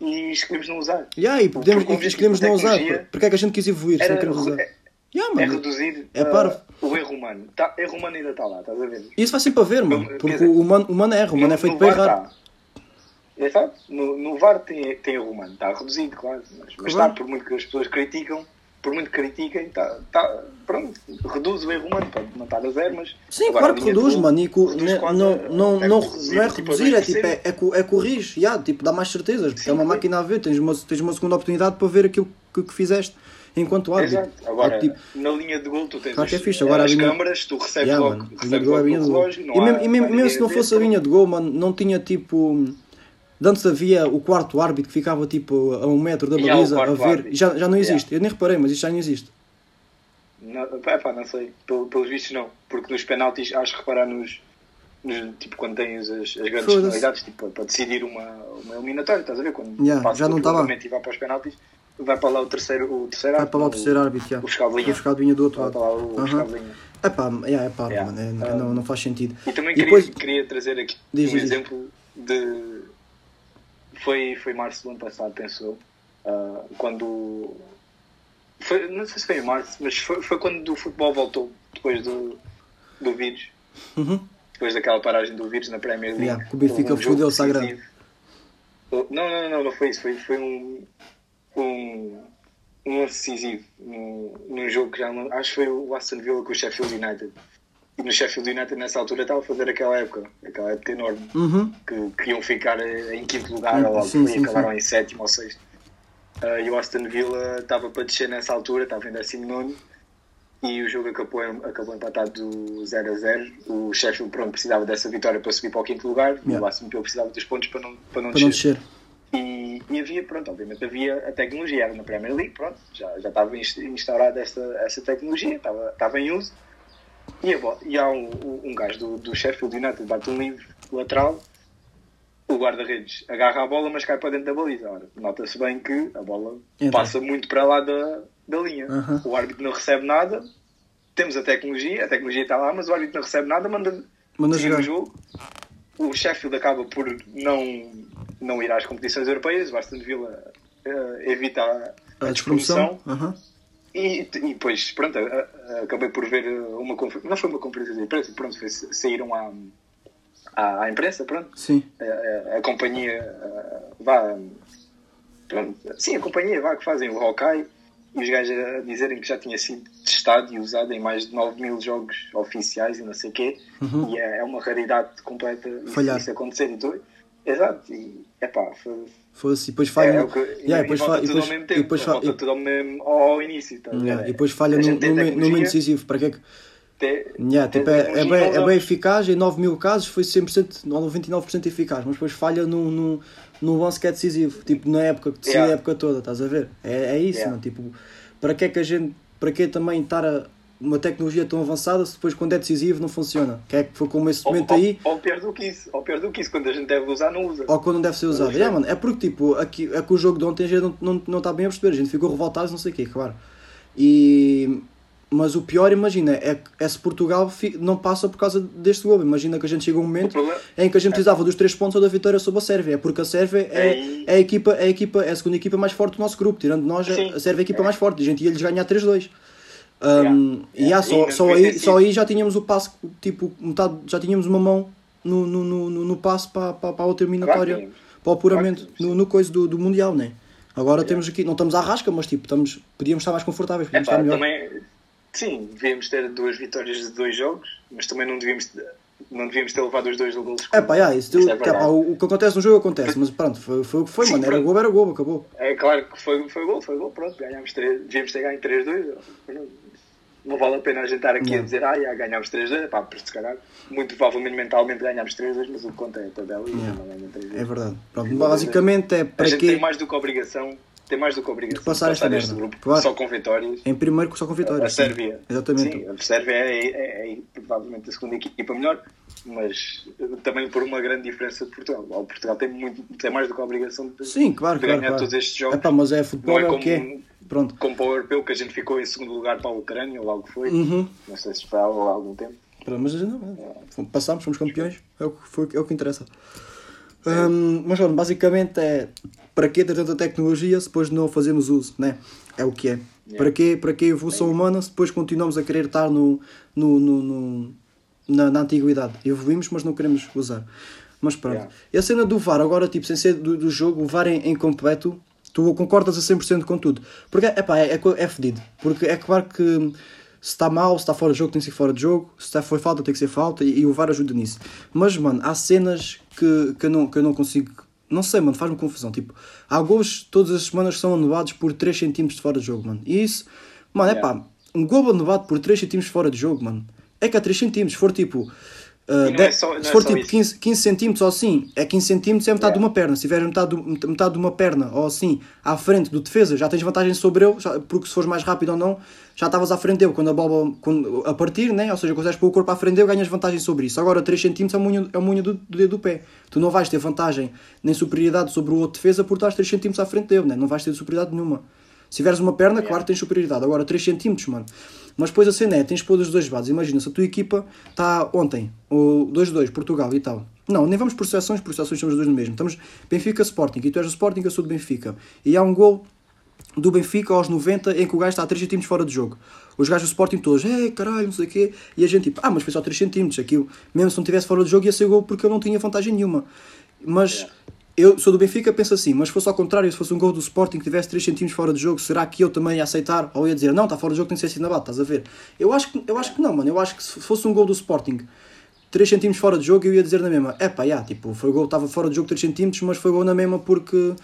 [SPEAKER 2] e escolhemos não usar.
[SPEAKER 1] E aí, podemos,
[SPEAKER 2] Porque
[SPEAKER 1] e escolhemos não usar. Porque é que a gente quis evoluir se não
[SPEAKER 2] Era,
[SPEAKER 1] queremos usar? Yeah,
[SPEAKER 2] é reduzir
[SPEAKER 1] é
[SPEAKER 2] uh, o erro humano. Tá, erro humano ainda está lá, estás a ver?
[SPEAKER 1] Isso vai sempre a ver, mano. Porque
[SPEAKER 2] dizer,
[SPEAKER 1] o humano, humano erra, o humano é feito para errar.
[SPEAKER 2] tá. Exato, no, no VAR tem, tem erro humano, está reduzido, claro. Mas, mas está, por muito que as pessoas criticam, por muito que critiquem, está, tá, pronto, reduz o erro humano, pode não estar a zero, mas.
[SPEAKER 1] Sim, claro que
[SPEAKER 2] de
[SPEAKER 1] reduz, mano. E co-
[SPEAKER 2] reduz
[SPEAKER 1] não,
[SPEAKER 2] quase
[SPEAKER 1] não, não,
[SPEAKER 2] é reduzir,
[SPEAKER 1] não é
[SPEAKER 2] tipo,
[SPEAKER 1] reduzir, é
[SPEAKER 2] 2%.
[SPEAKER 1] tipo, é, é, é corrigir, yeah, tipo, dá mais certezas. porque
[SPEAKER 2] Sim,
[SPEAKER 1] é uma máquina a ver, tens uma, tens uma segunda oportunidade para ver aquilo que, que fizeste enquanto árbitro.
[SPEAKER 2] Exato. Agora,
[SPEAKER 1] É tipo,
[SPEAKER 2] na linha de gol, tu tens
[SPEAKER 1] Claro que é fixe, agora
[SPEAKER 2] as
[SPEAKER 1] linha-
[SPEAKER 2] câmaras, tu recebes
[SPEAKER 1] yeah,
[SPEAKER 2] logo,
[SPEAKER 1] mano,
[SPEAKER 2] recebes
[SPEAKER 1] é
[SPEAKER 2] logo a pronto.
[SPEAKER 1] linha de gol, mano, não tinha tipo. de Antes havia o quarto árbitro que ficava tipo a um metro da
[SPEAKER 2] o
[SPEAKER 1] baliza a ver.
[SPEAKER 2] árbitro.
[SPEAKER 1] Já, já não
[SPEAKER 2] Yeah.
[SPEAKER 1] existe. Eu nem reparei, mas isto já não existe.
[SPEAKER 2] Não, pá, pá, não sei. Pel- pelos vistos, não. Porque nos penaltis, acho que reparar nos. nos- tipo, quando tens as, as grandes penalidades, tipo, para decidir uma, uma eliminatória, estás a ver? Quando
[SPEAKER 1] Yeah,
[SPEAKER 2] passa
[SPEAKER 1] já não estava.
[SPEAKER 2] e vai para os penaltis, vai para lá o terceiro, o terceiro
[SPEAKER 1] Vai para lá o
[SPEAKER 2] árbitro,
[SPEAKER 1] terceiro árbitro, já.
[SPEAKER 2] O fiscal de linha.
[SPEAKER 1] O do outro
[SPEAKER 2] Vai
[SPEAKER 1] lado.
[SPEAKER 2] para lá o
[SPEAKER 1] Aham.
[SPEAKER 2] fiscal de linha.
[SPEAKER 1] É pá, yeah, é pá,
[SPEAKER 2] Yeah.
[SPEAKER 1] mano, é-
[SPEAKER 2] Ah.
[SPEAKER 1] não, não faz sentido.
[SPEAKER 2] E também
[SPEAKER 1] E
[SPEAKER 2] queria,
[SPEAKER 1] depois-
[SPEAKER 2] queria trazer aqui
[SPEAKER 1] Diz,
[SPEAKER 2] um
[SPEAKER 1] diz.
[SPEAKER 2] exemplo de. Foi, foi março do ano passado, penso eu, ah, quando. Foi, não sei se foi em março, mas foi, foi quando o futebol voltou, depois do, do vírus.
[SPEAKER 1] Uhum.
[SPEAKER 2] Depois daquela paragem do vírus na Premier League.
[SPEAKER 1] Yeah, o Benfica
[SPEAKER 2] um
[SPEAKER 1] fudeu-se à
[SPEAKER 2] decisivo. Não, não, não, não foi isso. Foi, foi um. Um. Um decisivo num, num jogo que já não. Acho que foi o Aston Villa com o Sheffield United. E no Sheffield United, nessa altura, estava a fazer aquela época, aquela época enorme,
[SPEAKER 1] Uhum.
[SPEAKER 2] que, que iam ficar em quinto lugar,
[SPEAKER 1] Sim,
[SPEAKER 2] ou algo
[SPEAKER 1] sim,
[SPEAKER 2] e
[SPEAKER 1] sim,
[SPEAKER 2] acabaram
[SPEAKER 1] sim.
[SPEAKER 2] em sétimo ou sexto. Ah, e o Aston Villa estava para descer nessa altura, estava em 19 e o jogo acabou, acabou empatado 0 a 0. O Sheffield pronto, precisava dessa vitória para subir para o quinto lugar, e
[SPEAKER 1] Yeah.
[SPEAKER 2] o Aston Villa precisava dos pontos para não, para não
[SPEAKER 1] Para não
[SPEAKER 2] descer.
[SPEAKER 1] descer.
[SPEAKER 2] E, e havia, pronto, obviamente havia a tecnologia, era na Premier League, pronto, já, já estava inst- instaurada esta, esta tecnologia, estava, estava em uso. E, e há um, um gajo do, do Sheffield United, bate um livre lateral, o guarda-redes agarra a bola, mas cai para dentro da baliza. Ora, Nota-se bem que a bola
[SPEAKER 1] Entra.
[SPEAKER 2] passa muito para lá da, da linha.
[SPEAKER 1] Aham.
[SPEAKER 2] O árbitro não recebe nada, temos a tecnologia, a tecnologia está lá, mas o árbitro não recebe nada, manda,
[SPEAKER 1] Manda jogar.
[SPEAKER 2] o jogo. O Sheffield acaba por não, não ir às competições europeias, o Aston Villa eh, evita a,
[SPEAKER 1] A
[SPEAKER 2] a
[SPEAKER 1] despromoção. Aham.
[SPEAKER 2] E, e depois, pronto, a- acabei por ver uma conferência, não foi uma conferência de imprensa, pronto, foi, saíram à, à, à imprensa, pronto,
[SPEAKER 1] Sim.
[SPEAKER 2] a, a- a companhia eh, vá, pronto, sim, a companhia vá que fazem o Hawkeye e os gajos a dizerem que já tinha sido testado e usado em mais de 9 mil jogos oficiais e não sei o quê, e é, é uma raridade completa isso,
[SPEAKER 1] Uhum.
[SPEAKER 2] Isso acontecer e tudo. Exato, e epá, foi,
[SPEAKER 1] Fosse, e depois falha.
[SPEAKER 2] é, é o que,
[SPEAKER 1] Yeah,
[SPEAKER 2] e,
[SPEAKER 1] depois
[SPEAKER 2] e volta
[SPEAKER 1] fa- e
[SPEAKER 2] tudo
[SPEAKER 1] depois-
[SPEAKER 2] ao mesmo
[SPEAKER 1] e
[SPEAKER 2] tempo,
[SPEAKER 1] depois fa-
[SPEAKER 2] volta
[SPEAKER 1] e-
[SPEAKER 2] tudo ao, mesmo, ao início. tá?
[SPEAKER 1] Yeah, E depois falha no, no, no momento decisivo. Para que é que. Yeah, tipo, é, é, bem, é bem eficaz, em 9 mil casos foi 100% ou 99% eficaz, mas depois falha num, num, num lance que é decisivo, tipo na época que decide
[SPEAKER 2] Yeah.
[SPEAKER 1] a época toda, estás a ver? É, é isso,
[SPEAKER 2] Yeah.
[SPEAKER 1] mano, tipo, para que é que a gente, para que também estar a uma tecnologia tão avançada se depois quando é decisivo não funciona? Que é que foi como esse
[SPEAKER 2] Ou,
[SPEAKER 1] momento aí,
[SPEAKER 2] ou, ou pior do que isso, ou pior do que isso, quando a gente deve usar, não usa.
[SPEAKER 1] ou quando não deve ser usado. Yeah, mano, é porque tipo, aqui, é que o jogo de ontem a gente não, não, não está bem a perceber, a gente ficou revoltado, não sei o quê, claro. E mas o pior, imagina, é, é se Portugal não passa por causa deste gol. Imagina que a gente chega a um momento em que a gente precisava dos três pontos ou da vitória sobre a Sérvia. É porque a Sérvia é,
[SPEAKER 2] Ei.
[SPEAKER 1] é, a, equipa, é, a, equipa, é a segunda equipa mais forte do nosso grupo. Tirando nós, a-
[SPEAKER 2] Sim.
[SPEAKER 1] a Sérvia é a equipa
[SPEAKER 2] É.
[SPEAKER 1] mais forte. A gente ia-lhes ganhar 3-2. Um,
[SPEAKER 2] Yeah. Yeah.
[SPEAKER 1] ah, só, só, aí, só aí já tínhamos o passo, tipo, metade, já tínhamos uma mão no, no, no, no, passo para, para, para a outra eliminatória,
[SPEAKER 2] tínhamos.
[SPEAKER 1] para o apuramento,
[SPEAKER 2] Claro
[SPEAKER 1] no, no coisa do, do Mundial, né? Agora temos aqui, não estamos à rasca, mas tipo, estamos, podíamos estar mais confortáveis,
[SPEAKER 2] é
[SPEAKER 1] podíamos estar melhor.
[SPEAKER 2] também, sim, devíamos ter duas vitórias de dois jogos, mas também não devíamos, não devíamos ter levado os dois golos.
[SPEAKER 1] É pá, yeah, isso,
[SPEAKER 2] é
[SPEAKER 1] pá, o, o que acontece no jogo acontece, mas pronto, foi, foi o que foi, mano. Era gol, era gol, acabou.
[SPEAKER 2] É claro que foi, foi gol, foi gol, pronto, ganhámos três, devíamos ter ganho 3-2. Não vale a pena a gente estar aqui a
[SPEAKER 1] Não.
[SPEAKER 2] dizer, ah, já ganhámos 3-2, pá, porque se calhar, muito provavelmente mentalmente ganhámos 3-2, mas o que conta é a tabela e não ganha 3-2.
[SPEAKER 1] É verdade. Pronto, basicamente é
[SPEAKER 2] A
[SPEAKER 1] para
[SPEAKER 2] gente
[SPEAKER 1] quê?
[SPEAKER 2] tem mais do que obrigação, tem mais do que obrigação
[SPEAKER 1] De passar esta
[SPEAKER 2] este
[SPEAKER 1] merda,
[SPEAKER 2] grupo,
[SPEAKER 1] claro.
[SPEAKER 2] só com vitórias.
[SPEAKER 1] Em primeiro só com vitória.
[SPEAKER 2] A Sérvia.
[SPEAKER 1] Exatamente.
[SPEAKER 2] Sim, a Sérvia é, é- é provavelmente a segunda equipa melhor, mas eh, também por uma grande diferença de Portugal. O Portugal tem, muito, tem mais do que a obrigação de,
[SPEAKER 1] Sim, claro,
[SPEAKER 2] de
[SPEAKER 1] claro.
[SPEAKER 2] ganhar
[SPEAKER 1] claro.
[SPEAKER 2] todos estes jogos.
[SPEAKER 1] Epá, mas é futebol,
[SPEAKER 2] Não é
[SPEAKER 1] é, o que é. Pronto.
[SPEAKER 2] Como para o europeu, que a gente ficou em segundo lugar para a Ucrânia, ou algo que foi.
[SPEAKER 1] Uhum.
[SPEAKER 2] Não sei se foi há algum tempo.
[SPEAKER 1] Pronto, Mas não, é. passámos, fomos campeões, é o que, foi, é o que interessa. Hum, mas pronto, basicamente é para que ter tanta tecnologia se depois não fazemos uso, né? É o que é. Para quê? Para que a evolução humana se depois continuamos a querer estar no, no, no, no- na, na antiguidade? Evoluímos, mas não queremos usar. Mas pronto.
[SPEAKER 2] Yeah.
[SPEAKER 1] E a cena do VAR, agora, tipo, sem ser do, do jogo, o VAR em, em completo, tu concordas a 100% com tudo. Porque, epá, é, é, é fedido. Porque é claro que se está mal, se está fora de jogo, tem que ser fora de jogo. Se está, foi falta, tem que ser falta. E, e o VAR ajuda nisso. Mas, mano, há cenas que, que, eu, não, que eu não consigo... Não sei, mano, faz-me confusão. Tipo, há gols todas as semanas que são anulados por 3 cm de fora de jogo, mano. E isso, mano, é
[SPEAKER 2] Yeah.
[SPEAKER 1] pá, um gol anulado por 3 cm fora de jogo, mano. É que há 3 cm. Se for tipo. Uh,
[SPEAKER 2] não é só-
[SPEAKER 1] se
[SPEAKER 2] é
[SPEAKER 1] for
[SPEAKER 2] só
[SPEAKER 1] tipo
[SPEAKER 2] isso.
[SPEAKER 1] 15, 15 centímetros ou assim, é 15 centímetros é metade
[SPEAKER 2] Yeah.
[SPEAKER 1] de uma perna. Se tiver metade, do- metade de uma perna ou assim à frente do defesa, já tens vantagem sobre ele, já- porque se fores mais rápido ou não, já estavas à frente dele. Quando a bola quando, a partir, né? ou seja, consegues pôr o corpo à frente dele, ganhas vantagem sobre isso. Agora 3 centímetros é o munho, é munho do, do dedo do pé. Tu não vais ter vantagem nem superioridade sobre o outro defesa por estás 3 centímetros à frente dele, né? não vais ter superioridade nenhuma. Se tiveres uma perna, claro que tens superioridade. Agora 3 centímetros, mano. Mas depois a cena é, tens de pôr dois lados. Imagina, se a tua equipa está ontem, o 2-2, Portugal e tal. Não, nem vamos por seleções, por seleções somos os dois no mesmo. Estamos Benfica Sporting, e tu és do Sporting, eu sou do Benfica. E há um gol do Benfica aos 90 em que o gajo está a 3 cm fora de jogo. Os gajos do Sporting todos, é caralho, não sei o quê. E a gente tipo, ah, mas foi só 3 cm. Aquilo, mesmo se não tivesse fora de jogo, ia ser gol porque eu não tinha vantagem nenhuma. Mas eu sou do Benfica, penso assim, mas se fosse ao contrário, se fosse um gol do Sporting que tivesse 3 cm fora de jogo, será que eu também ia aceitar? Ou ia dizer, não, está fora de jogo, tem que ser assim na bata, estás a ver? Eu acho, que, eu acho que não, mano. Eu acho que se fosse um gol do Sporting 3 cm fora de jogo, eu ia dizer na mesma, é pá, já, tipo, foi gol, estava fora de jogo 3 cm, mas foi gol na mesma porque,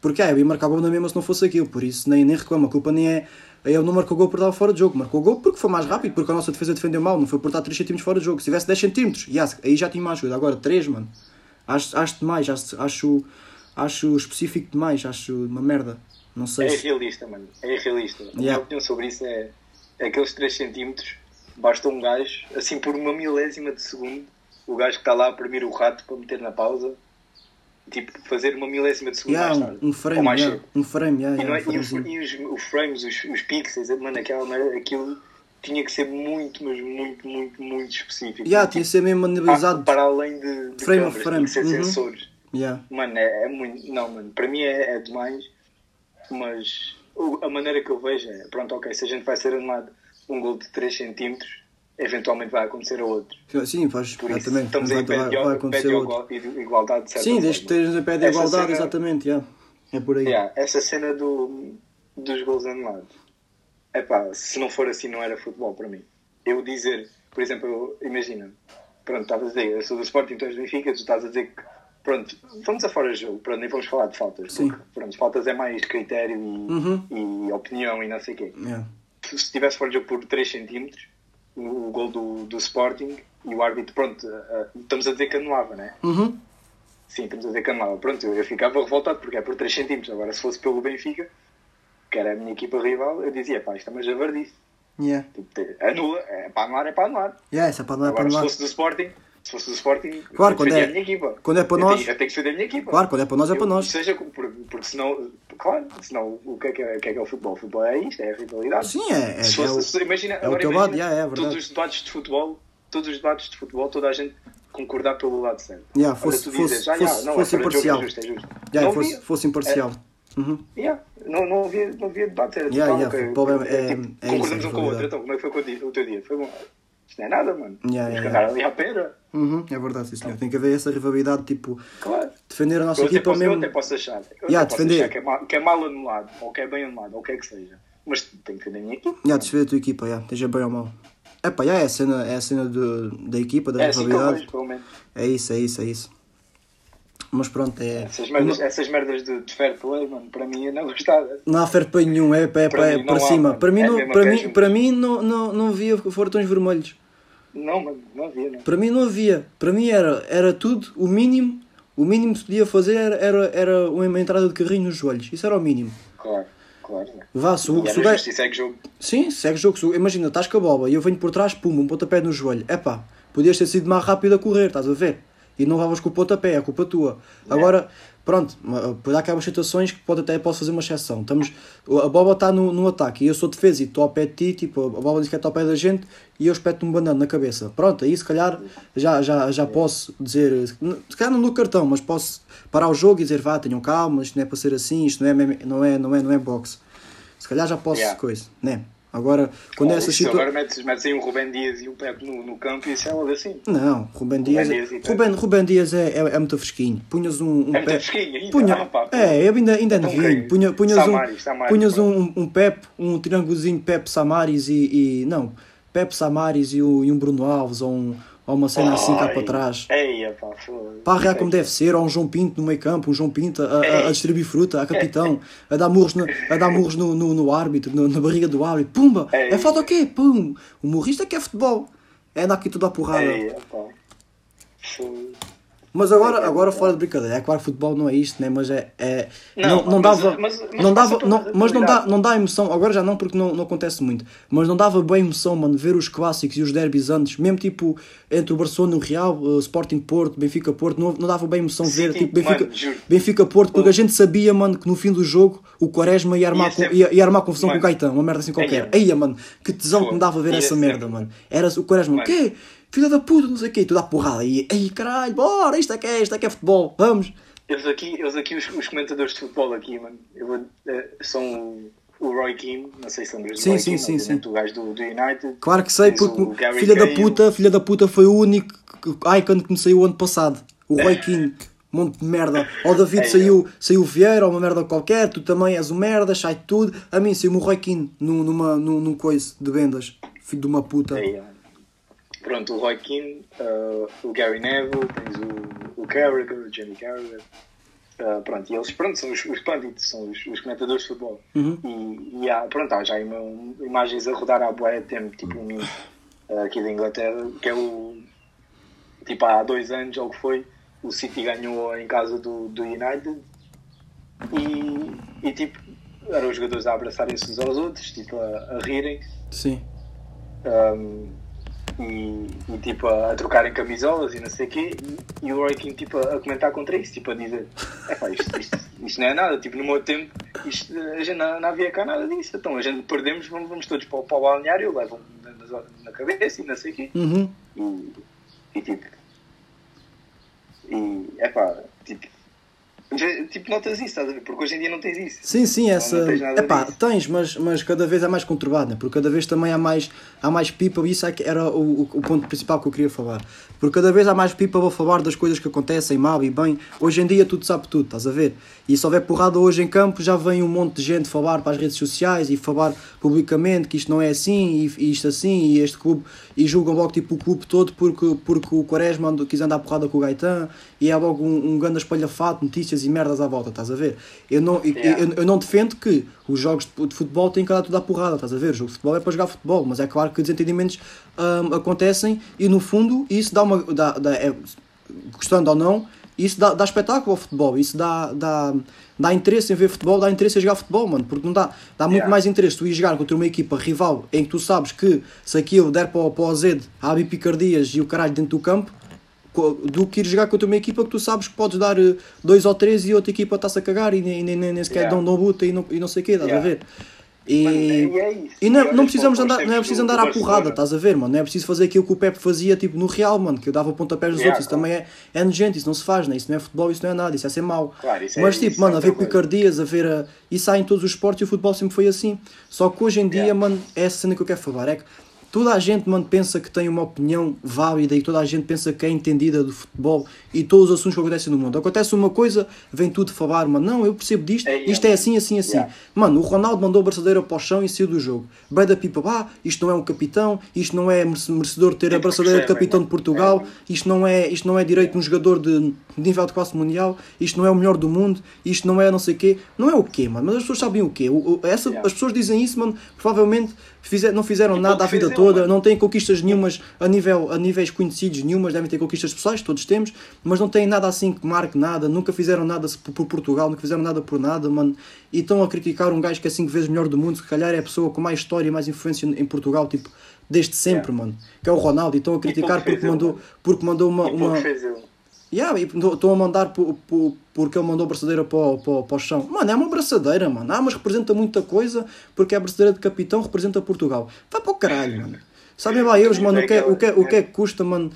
[SPEAKER 1] porque é, eu ia marcar gol na mesma se não fosse aquilo, por isso nem, nem reclamo, a culpa nem é, ele não marcou gol por estar fora de jogo, marcou gol porque foi mais rápido, porque a nossa defesa defendeu mal, não foi por estar 3 cm fora de jogo, se tivesse 10 cm, já, aí já tinha mais ajuda, agora 3, mano, acho, acho demais, acho, acho, acho específico demais, acho uma merda, não sei
[SPEAKER 2] É
[SPEAKER 1] se...
[SPEAKER 2] irrealista, mano. É irrealista. A minha
[SPEAKER 1] Yeah.
[SPEAKER 2] opinião sobre isso é, é aqueles 3 centímetros, basta um gajo, assim por uma milésima de segundo, o gajo que está lá a premir o rato para meter na pausa, tipo, fazer uma milésima de segundo
[SPEAKER 1] Yeah,
[SPEAKER 2] mais
[SPEAKER 1] um,
[SPEAKER 2] tarde.
[SPEAKER 1] um frame,
[SPEAKER 2] mais
[SPEAKER 1] yeah, um frame, yeah,
[SPEAKER 2] E,
[SPEAKER 1] yeah,
[SPEAKER 2] é,
[SPEAKER 1] um
[SPEAKER 2] e, os, e os, os frames, os, os pixels, mano, aquela merda, aquilo tinha que ser muito, mas muito, muito, muito específico.
[SPEAKER 1] Yeah, tinha que ser mesmo
[SPEAKER 2] para,
[SPEAKER 1] analisado,
[SPEAKER 2] para além de, de
[SPEAKER 1] Frame a
[SPEAKER 2] câmaras,
[SPEAKER 1] frame.
[SPEAKER 2] tinha que ser
[SPEAKER 1] Uhum.
[SPEAKER 2] sensores.
[SPEAKER 1] yeah.
[SPEAKER 2] Mano, é, é muito. Não, mano, para mim é, é demais, mas a maneira que eu vejo é: pronto, ok, se a gente vai ser anulado um gol de 3 cm, eventualmente vai acontecer a outro.
[SPEAKER 1] Sim, faz,
[SPEAKER 2] Por isso, estamos
[SPEAKER 1] vai,
[SPEAKER 2] em pé de,
[SPEAKER 1] vai
[SPEAKER 2] pé
[SPEAKER 1] acontecer
[SPEAKER 2] igual- de igualdade, de certa
[SPEAKER 1] Sim, desde que estejas a pé de igualdade,
[SPEAKER 2] cena-
[SPEAKER 1] exatamente, yeah. é por aí.
[SPEAKER 2] Yeah, essa cena do, dos gols anulados. É pá, se não for assim, não era futebol para mim. Eu dizer, por exemplo, imagina, pronto, estava a dizer, eu sou do Sporting, tu és do Benfica, tu estás a dizer que, pronto, vamos a fora de jogo, pronto, nem vamos falar de faltas,
[SPEAKER 1] Sim.
[SPEAKER 2] porque, pronto, faltas é mais critério e,
[SPEAKER 1] Uhum.
[SPEAKER 2] e opinião e não sei o quê.
[SPEAKER 1] Yeah.
[SPEAKER 2] Se estivesse fora de jogo por 3 cm, o, o gol do, do Sporting e o árbitro, pronto, ah, estamos a dizer que anulava, né?
[SPEAKER 1] Uhum.
[SPEAKER 2] Sim, estamos a dizer que anulava. Pronto, eu, eu ficava revoltado porque é por 3 centímetros. Agora, se fosse pelo Benfica, que era a minha equipa rival, eu dizia, pá, isto é uma javardice.
[SPEAKER 1] Yeah.
[SPEAKER 2] Tipo, anula, é para anular, é para anular.
[SPEAKER 1] Yeah, essa é para não é para
[SPEAKER 2] Agora, se fosse do Sporting, se fosse do Sporting,
[SPEAKER 1] Claro, quando é-
[SPEAKER 2] a minha equipa.
[SPEAKER 1] quando é para
[SPEAKER 2] Eu
[SPEAKER 1] nós-
[SPEAKER 2] tenho- Eu tenho que defender a minha equipa.
[SPEAKER 1] Claro, quando é para nós, é para
[SPEAKER 2] Eu-
[SPEAKER 1] nós.
[SPEAKER 2] Seja, porque senão, claro, senão o que é que é, o que é, que é o futebol? O futebol é isto, é a rivalidade.
[SPEAKER 1] Sim, é, é,
[SPEAKER 2] Se
[SPEAKER 1] é
[SPEAKER 2] fosse-
[SPEAKER 1] o-
[SPEAKER 2] se- imagina,
[SPEAKER 1] é o
[SPEAKER 2] agora
[SPEAKER 1] teu
[SPEAKER 2] imagina
[SPEAKER 1] lado, yeah, é verdade.
[SPEAKER 2] todos os debates de futebol, todos os debates de futebol, toda a gente concordar pelo lado certo.
[SPEAKER 1] Yeah, fosse-
[SPEAKER 2] tu
[SPEAKER 1] fosse-
[SPEAKER 2] dizes, ah,
[SPEAKER 1] fosse-
[SPEAKER 2] yeah, não,
[SPEAKER 1] fosse
[SPEAKER 2] é fora de jogo,
[SPEAKER 1] imparcial.
[SPEAKER 2] é justo, é justo.
[SPEAKER 1] Yeah,
[SPEAKER 2] não
[SPEAKER 1] fosse, fosse imparcial. Uhum.
[SPEAKER 2] yeah, não, não, havia, não havia debate. Era
[SPEAKER 1] Yeah, yeah, futebol é- é-
[SPEAKER 2] tipo,
[SPEAKER 1] é isso,
[SPEAKER 2] concordamos
[SPEAKER 1] é
[SPEAKER 2] um com o outro. Então, como é que foi o teu dia-? Foi bom. Isto não é nada, mano.
[SPEAKER 1] Yeah,
[SPEAKER 2] que
[SPEAKER 1] yeah,
[SPEAKER 2] andar ali à pera.
[SPEAKER 1] Uhum, é verdade, sim, senhor. Tem que haver essa rivalidade, tipo,
[SPEAKER 2] Claro.
[SPEAKER 1] defender a nossa
[SPEAKER 2] Eu
[SPEAKER 1] equipa
[SPEAKER 2] posso, eu
[SPEAKER 1] mesmo.
[SPEAKER 2] até posso achar. Eu
[SPEAKER 1] Yeah,
[SPEAKER 2] posso
[SPEAKER 1] defender.
[SPEAKER 2] achar que é, mal, que é mal anulado, ou que é bem anulado, ou o que é que seja. Mas tenho que defender a minha equipa.
[SPEAKER 1] Yeah, defender a tua equipa, yeah, esteja bem ou mal. Epá, yeah, é a cena, é a cena de, da equipa, da
[SPEAKER 2] É assim que eu
[SPEAKER 1] rivalidade.
[SPEAKER 2] vejo, pelo menos.
[SPEAKER 1] É isso, é isso, é isso. Mas pronto, é.
[SPEAKER 2] Essas merdas, essas merdas de, de fair play, mano, para mim eu não gostava.
[SPEAKER 1] Não há fair play nenhum, é, é, é,
[SPEAKER 2] Para
[SPEAKER 1] é para
[SPEAKER 2] não há,
[SPEAKER 1] cima.
[SPEAKER 2] mano.
[SPEAKER 1] Para mim,
[SPEAKER 2] É
[SPEAKER 1] não, para
[SPEAKER 2] é
[SPEAKER 1] mim, para mim não, não, não havia fortões vermelhos.
[SPEAKER 2] Não, mano, não havia, não.
[SPEAKER 1] Para mim não havia. Para mim era, era tudo, o mínimo, o mínimo que se podia fazer era, era, uma entrada de carrinho nos joelhos. Isso era o mínimo.
[SPEAKER 2] Claro, claro.
[SPEAKER 1] Vá, se o,
[SPEAKER 2] E
[SPEAKER 1] se o
[SPEAKER 2] era
[SPEAKER 1] gajo-
[SPEAKER 2] justo, isso é jogo.
[SPEAKER 1] Sim, segue jogo. Imagina, estás com a bola e eu venho por trás, pum, um pontapé no joelho. Epá, podias ter sido mais rápido a correr, estás a ver? E não levavas com o pontapé, é culpa tua. Agora, pronto, depois há aquelas situações que pode até posso fazer uma exceção. Estamos, a bola está no, no ataque e eu sou defesa e estou ao pé de ti, tipo, a bola diz que está ao pé da gente e eu espeto um banano na cabeça. Pronto, aí se calhar já, já, já posso dizer, se calhar não dou cartão, mas posso parar o jogo e dizer, vá, tenham calma, isto não é para ser assim, isto não é, não é, não é, não é boxe. Se calhar já posso
[SPEAKER 2] Yeah.
[SPEAKER 1] coisa, né? Agora, quando
[SPEAKER 2] Oh,
[SPEAKER 1] é essa situação.
[SPEAKER 2] Agora metes, metes aí um Rubem Dias e um Pepe no, no campo e isso é logo assim.
[SPEAKER 1] Não, Rubem Dias,
[SPEAKER 2] Dias e
[SPEAKER 1] é,
[SPEAKER 2] Pepe.
[SPEAKER 1] Rubem, Rubem Dias é, é, é muito fresquinho. Punhas um, um
[SPEAKER 2] É
[SPEAKER 1] pé-
[SPEAKER 2] fresquinho.
[SPEAKER 1] Punha,
[SPEAKER 2] Ah, pá,
[SPEAKER 1] é, eu ainda, ainda é novinho.
[SPEAKER 2] ok.
[SPEAKER 1] Punha, punhas
[SPEAKER 2] Samaris,
[SPEAKER 1] um,
[SPEAKER 2] Samaris,
[SPEAKER 1] punhas um, um Pep, um triângulozinho Pep Samaris e, e- Não, Pep Samaris e, o- e um Bruno Alves ou, um, ou uma cena assim cá para trás.
[SPEAKER 2] Eia, pá, foda-se.
[SPEAKER 1] Para arrear como deve ser, ou um João Pinto no meio campo, um João Pinto a, a- a distribuir fruta, a capitão, a dar murros, no, a dar murros no, no, no árbitro, no- na barriga do árbitro, pumba!
[SPEAKER 2] É.
[SPEAKER 1] É falta o quê? Pum! O morrista que é futebol. É andar aqui tudo à porrada.
[SPEAKER 2] Eia, pá. Foda-se.
[SPEAKER 1] Mas agora, agora fora de brincadeira, é claro que futebol não é isto, né? mas é. é não,
[SPEAKER 2] Não,
[SPEAKER 1] não,
[SPEAKER 2] mas-
[SPEAKER 1] dava.
[SPEAKER 2] mas- mas
[SPEAKER 1] não dava
[SPEAKER 2] passa pela
[SPEAKER 1] não, mas não dá, não dá emoção, agora já não porque não, não acontece muito, mas não dava bem emoção, mano, ver os clássicos e os derbys antes, mesmo tipo entre o Barcelona e o Real, uh, Sporting Porto, Benfica Porto, não, não dava bem emoção ver
[SPEAKER 2] Sim,
[SPEAKER 1] tipo Benfica,
[SPEAKER 2] mano.
[SPEAKER 1] Benfica Porto, porque a gente sabia, mano, que no fim do jogo o Quaresma ia armar,
[SPEAKER 2] Ia
[SPEAKER 1] ia, ia armar confusão
[SPEAKER 2] Mano.
[SPEAKER 1] com o Gaetão, uma merda assim qualquer.
[SPEAKER 2] Eia.
[SPEAKER 1] Eia, mano, que tesão que me dava ver essa merda, mano. Era o Quaresma, o quê? Filha da puta, não sei o quê, tudo à porrada. Aí, caralho, bora, isto é que é, isto é que é futebol, vamos.
[SPEAKER 2] Eles aqui, eles aqui os, os comentadores de futebol aqui, mano, eu eh, são o, o Roy Keane, não sei se lembras do
[SPEAKER 1] Sim,
[SPEAKER 2] Roy
[SPEAKER 1] sim,
[SPEAKER 2] Keane,
[SPEAKER 1] sim, sim.
[SPEAKER 2] o gajo do, do United.
[SPEAKER 1] Claro que sei, porque
[SPEAKER 2] o
[SPEAKER 1] filha da puta, filha da puta foi o único icon que me saiu o ano passado. O Roy Keane. Monte de merda. Ao David
[SPEAKER 2] É,
[SPEAKER 1] saiu, saiu o Vieira, ou uma merda qualquer, tu também és um merda, sai tudo. A mim saiu-me o Roy Keane num, numa, num, num coice de vendas. Filho de uma puta.
[SPEAKER 2] Ó. Pronto, o Roy Keane, eh, o Gary Neville, tens o, o Carragher, o Jamie Carragher. Eh, pronto, e eles pronto, são os, os pundits, são os, os comentadores de futebol.
[SPEAKER 1] Uhum.
[SPEAKER 2] E, e há, pronto, há já imagens a rodar à boé tempo, tipo um eh, aqui da Inglaterra, que é o tipo há dois anos ou o que foi, o City ganhou em casa do, do United e, e tipo eram os jogadores a abraçarem-se uns aos outros, tipo a, a rirem
[SPEAKER 1] Sim.
[SPEAKER 2] um, e, e, tipo a, a trocarem camisolas e não sei o quê e, e o Roy King tipo a, a comentar contra isso, tipo a dizer "Epá, isto, isto, isto não é nada, tipo no meu tempo isto, a gente não, não havia cá nada disso, então a gente perdemos, vamos, vamos todos para, o- para o balneário, levam na, na cabeça e não sei o quê
[SPEAKER 1] Uhum.
[SPEAKER 2] e, e tipo e é pá, tipo tipo notas isso, estás a ver? Porque hoje em dia não tens isso
[SPEAKER 1] Sim, sim, essa.
[SPEAKER 2] não tens nada
[SPEAKER 1] Epá,
[SPEAKER 2] disso.
[SPEAKER 1] tens, mas, mas cada vez é mais conturbado, né? porque cada vez também há mais, há mais people, e isso é que era o, o, o ponto principal que eu queria falar. Porque cada vez há mais people a falar das coisas que acontecem mal e bem. Hoje em dia tudo sabe tudo, estás a ver? E se houver porrada hoje em campo, já vem um monte de gente falar para as redes sociais e falar publicamente que isto não é assim, e, e isto assim, e este clube, e julgam logo tipo o clube todo porque, porque o Quaresma andou- quis andar porrada com o Gaetan, e é logo um, um grande espalhafato, notícias e merdas à volta, estás a ver? Eu não,
[SPEAKER 2] Yeah.
[SPEAKER 1] eu, eu não defendo que os jogos de de futebol têm que andar tudo à porrada, estás a ver? O jogo de futebol é para jogar futebol, mas é claro que desentendimentos hum, acontecem e no fundo isso dá uma. Dá, dá, é, gostando ou não, isso dá, dá espetáculo ao futebol, isso dá, dá, dá interesse em ver futebol, dá interesse em jogar futebol, mano, porque não dá, dá muito
[SPEAKER 2] Yeah.
[SPEAKER 1] mais interesse tu ir jogar contra uma equipa rival em que tu sabes que se aquilo der para, o- para o Zed, há bipicardias e o caralho dentro do campo, do que ir jogar contra uma equipa que tu sabes que podes dar eh, dois ou três e outra equipa está-se a cagar e nem, nem, nem, sequer
[SPEAKER 2] Yeah.
[SPEAKER 1] dão, dão buta e não, e não sei o quê, estás a
[SPEAKER 2] Yeah.
[SPEAKER 1] ver? E,
[SPEAKER 2] Mano, e é isso.
[SPEAKER 1] e não,
[SPEAKER 2] E olhas
[SPEAKER 1] não precisamos andar, não é preciso andar à porrada, estás a ver, mano? Não é preciso fazer aquilo que o Pepe fazia tipo no Real, mano, que eu dava pontapés nos outros. Isso também é, é nojento, isso não se faz, né? Isso não é futebol, isso não é nada, isso é ser mau.
[SPEAKER 2] É-
[SPEAKER 1] Mas tipo, mano,
[SPEAKER 2] é
[SPEAKER 1] a ver
[SPEAKER 2] outra coisa.
[SPEAKER 1] picardias, a ver a... Isso há em todos os esportes e o futebol sempre foi assim. Só que hoje em dia, mano, é essa cena que eu quero falar. É que toda a gente, mano, pensa que tem uma opinião válida e toda a gente pensa que é entendida do futebol e todos os assuntos que acontecem no mundo. Acontece uma coisa, vem tudo falar, mano, não, eu percebo disto,
[SPEAKER 2] É,
[SPEAKER 1] isto
[SPEAKER 2] yeah.
[SPEAKER 1] é assim, assim, assim.
[SPEAKER 2] Yeah.
[SPEAKER 1] Mano, o Ronaldo mandou a braçadeira para o chão e saiu do jogo. Bem da pipa, ah, isto não é um capitão, isto não é merece- merecedor de ter a
[SPEAKER 2] É porque
[SPEAKER 1] braçadeira de capitão de Portugal,
[SPEAKER 2] É.
[SPEAKER 1] isto não é, isto não é direito de um jogador de, nível de classe mundial, isto não é o melhor do mundo, isto não é não sei o quê. Não é o quê, mano? Mas as pessoas sabem o quê? O- essa,
[SPEAKER 2] Yeah.
[SPEAKER 1] As pessoas dizem isso, mano, provavelmente fizer, não fizeram
[SPEAKER 2] E
[SPEAKER 1] nada a vida
[SPEAKER 2] fizeram,
[SPEAKER 1] toda, não têm conquistas nenhumas a, nível, a níveis conhecidos nenhumas, devem ter conquistas pessoais, todos temos, mas não têm nada assim que marque nada, nunca fizeram nada por, por Portugal, nunca fizeram nada por nada, mano, e estão a criticar um gajo que é cinco vezes melhor do mundo, se calhar é a pessoa com mais história e mais influência em Portugal, tipo, desde sempre,
[SPEAKER 2] Yeah.
[SPEAKER 1] mano, que é o Ronaldo, e estão a criticar porque mandou, porque mandou uma... Uma... Yeah, e estão a mandar por, por- porque ele mandou a braçadeira para, o- para, para o chão. Mano, é uma braçadeira, mano. Ah, mas representa muita coisa porque é a braçadeira de capitão, representa Portugal. Vai para o caralho, mano. Sabem lá eles, mano, o que, é, o, que, é- o que é que custa, mano,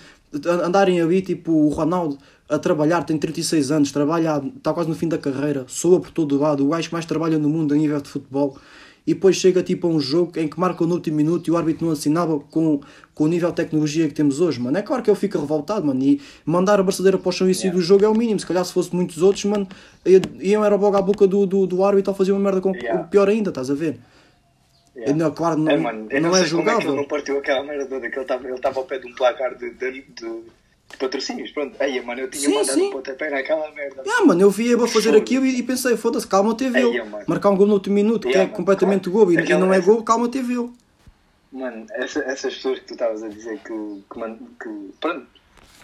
[SPEAKER 1] andarem ali, tipo, o Ronaldo a trabalhar, tem 36 anos, trabalha, está quase no fim da carreira, soa por todo lado, o gajo que mais trabalha no mundo a nível de futebol. E depois chega tipo a um jogo em que marca no último minuto e o árbitro não assinava com, com o nível de tecnologia que temos hoje, mano. É claro que eu fico revoltado, mano. E mandar a braçadeira para o chão e sair
[SPEAKER 2] Yeah.
[SPEAKER 1] do jogo é o mínimo. Se calhar se fosse muitos outros, mano, iam era logo à boca do, do, do árbitro ou faziam uma merda com
[SPEAKER 2] Yeah.
[SPEAKER 1] pior ainda, estás a ver?
[SPEAKER 2] Yeah.
[SPEAKER 1] Não, claro, não,
[SPEAKER 2] É, mano,
[SPEAKER 1] não,
[SPEAKER 2] não,
[SPEAKER 1] é
[SPEAKER 2] sei como é que ele
[SPEAKER 1] julgável.
[SPEAKER 2] não partiu aquela merda toda, que ele estava ele estava ao pé de um placar de, de, de- de patrocínios. Pronto, aí, mano, eu tinha
[SPEAKER 1] Sim,
[SPEAKER 2] mandado
[SPEAKER 1] sim.
[SPEAKER 2] um pontapé naquela merda.
[SPEAKER 1] Ah, mano, eu vi a fazer aquilo e, e pensei, foda-se, calma TV.
[SPEAKER 2] Mano.
[SPEAKER 1] Marcar um gol no último minuto, que
[SPEAKER 2] Yeah,
[SPEAKER 1] é
[SPEAKER 2] mano,
[SPEAKER 1] completamente
[SPEAKER 2] claro.
[SPEAKER 1] gol e, e
[SPEAKER 2] Aquela-
[SPEAKER 1] não é
[SPEAKER 2] essa-
[SPEAKER 1] gol, calma TV.
[SPEAKER 2] Mano, essa- essas pessoas que tu estavas a dizer que, que, man- que pronto,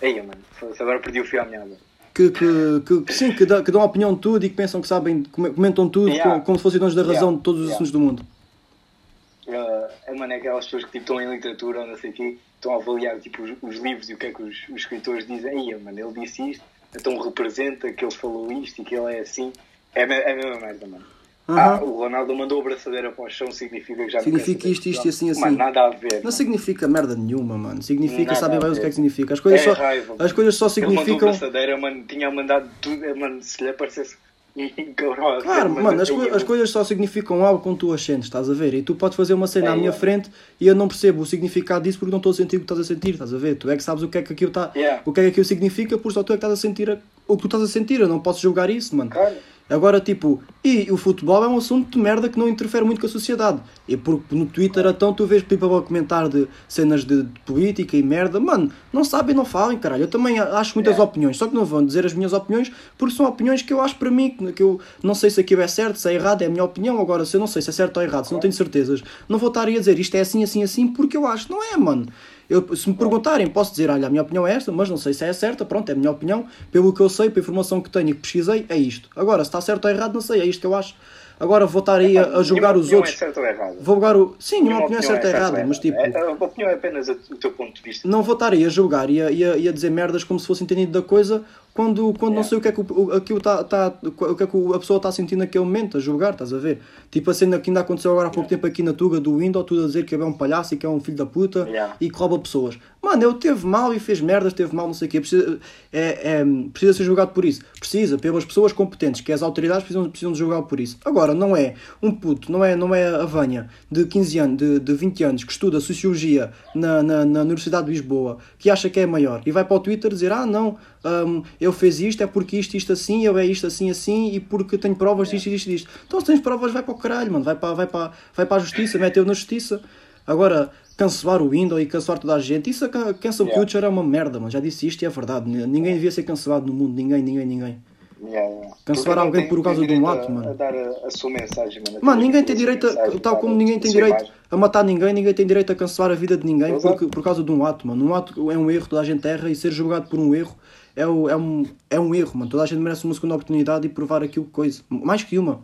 [SPEAKER 2] aí, mano, agora perdi o fio à minha água.
[SPEAKER 1] Que, que, que, que sim, que, dá- que dão opinião de tudo e que pensam que sabem, come- comentam tudo
[SPEAKER 2] Yeah.
[SPEAKER 1] como, como se fossem donos da razão
[SPEAKER 2] Yeah.
[SPEAKER 1] de todos os
[SPEAKER 2] Yeah.
[SPEAKER 1] assuntos do mundo.
[SPEAKER 2] Uh, mano, é aquelas pessoas que tipo, estão em literatura ou não sei o quê, estão a avaliar tipo, os, os livros e o que é que os, os escritores dizem. Aí, mano, ele disse isto, então representa que ele falou isto e que ele é assim. É, a é mesma merda, mano. Ah,
[SPEAKER 1] Aham.
[SPEAKER 2] o Ronaldo mandou a braçadeira para o chão, significa que já
[SPEAKER 1] Significa isto, isto,
[SPEAKER 2] futebol.
[SPEAKER 1] assim, assim.
[SPEAKER 2] Mano, nada a ver.
[SPEAKER 1] Não
[SPEAKER 2] mano.
[SPEAKER 1] significa merda nenhuma, mano. Significa,
[SPEAKER 2] Nada
[SPEAKER 1] sabem bem o que é que significa. As coisas
[SPEAKER 2] É
[SPEAKER 1] só,
[SPEAKER 2] raiva,
[SPEAKER 1] as coisas só
[SPEAKER 2] Ele mandou
[SPEAKER 1] significam.
[SPEAKER 2] a braçadeira, mano, tinha mandado tudo, mano, se lhe aparecesse
[SPEAKER 1] Claro, mano, as, coi- as coisas só significam algo quando tu as sentes, estás a ver? E tu podes fazer uma cena
[SPEAKER 2] É,
[SPEAKER 1] à minha
[SPEAKER 2] é.
[SPEAKER 1] frente e eu não percebo o significado disso porque não estou a sentir o que estás a sentir, estás a ver? Tu é que sabes o que é que aquilo está.
[SPEAKER 2] Yeah.
[SPEAKER 1] O que é que aquilo significa, por só tu é que estás a sentir a- o que tu estás a sentir. Eu não posso julgar isso, mano.
[SPEAKER 2] Claro.
[SPEAKER 1] Agora, tipo, e o futebol é um assunto de merda que não interfere muito com a sociedade. E porque no Twitter, então, tu vês people a comentar de cenas de, de política e merda. Mano, não sabem, não falem, caralho. Eu também acho muitas
[SPEAKER 2] Yeah.
[SPEAKER 1] opiniões, só que não vão dizer as minhas opiniões porque são opiniões que eu acho para mim, que eu não sei se aquilo é certo, se é errado, é a minha opinião. Agora, se eu não sei se é certo ou errado, se não tenho certezas, não vou estar aí a dizer isto é assim, assim, assim, porque eu acho. Não é, mano. Eu, se me perguntarem, posso dizer, olha, a minha opinião é esta, mas não sei se é certa, pronto, é a minha opinião. Pelo que eu sei, pela informação que tenho e que pesquisei, é isto. Agora, se está certo ou errado, não sei, é isto que eu acho. Agora vou estar aí a, a julgar os outros.
[SPEAKER 2] É certo ou errado.
[SPEAKER 1] Vou julgar o. Sim, nenhuma
[SPEAKER 2] Nenhuma
[SPEAKER 1] opinião é certa ou errada, mas tipo.
[SPEAKER 2] É, a opinião é apenas o teu ponto de vista.
[SPEAKER 1] Não vou estar aí a julgar e a, e a, e a dizer merdas como se fosse entendido da coisa quando, quando não
[SPEAKER 2] Yeah.
[SPEAKER 1] sei o que é que, o, aquilo tá, tá, o que é que a pessoa está sentindo naquele momento, a julgar, estás a ver? Tipo a cena que ainda aconteceu agora há pouco tempo aqui na Tuga do Windows, tudo a dizer que é um palhaço e que é um filho da puta e que rouba pessoas. Mano, ele teve mal e fez merdas, teve mal, não sei o quê. Precisa, é, é, precisa ser julgado por isso. Precisa, pelas pessoas competentes, que as autoridades precisam, precisam de julgá-lo por isso. Agora, não é um puto, não é, não é a Vanha de 15 anos, de, de 20 anos, que estuda Sociologia na, na, na Universidade de Lisboa, que acha que é maior, e vai para o Twitter dizer, ah não, hum, ele fez isto, é porque isto, isto assim, ele é isto assim, assim, e porque tenho provas disto, disto, disto. Então se tens provas, vai para o caralho, mano, vai para, vai para, vai para a justiça, mete-o na justiça. Agora, cancelar o Windows e cancelar toda a gente, isso a can- cancel
[SPEAKER 2] Yeah.
[SPEAKER 1] culture é uma merda, mano. Já disse isto e é verdade. Ninguém devia ser cancelado no mundo, ninguém, ninguém, ninguém.
[SPEAKER 2] Yeah, yeah.
[SPEAKER 1] Cancelar alguém por causa de um ato,
[SPEAKER 2] a-
[SPEAKER 1] mano.
[SPEAKER 2] A dar a, a sua mensagem, mano.
[SPEAKER 1] Mano, ninguém
[SPEAKER 2] a
[SPEAKER 1] tem direito, a, tal como ninguém
[SPEAKER 2] a
[SPEAKER 1] tem direito
[SPEAKER 2] imagem.
[SPEAKER 1] a matar ninguém, ninguém tem direito a cancelar a vida de ninguém porque, por causa de um ato, mano. Um ato é um erro, toda a gente erra e ser julgado por um erro é, o- é, um, é um erro, mano. Toda a gente merece uma segunda oportunidade e provar aquilo que coisa. Mais que uma.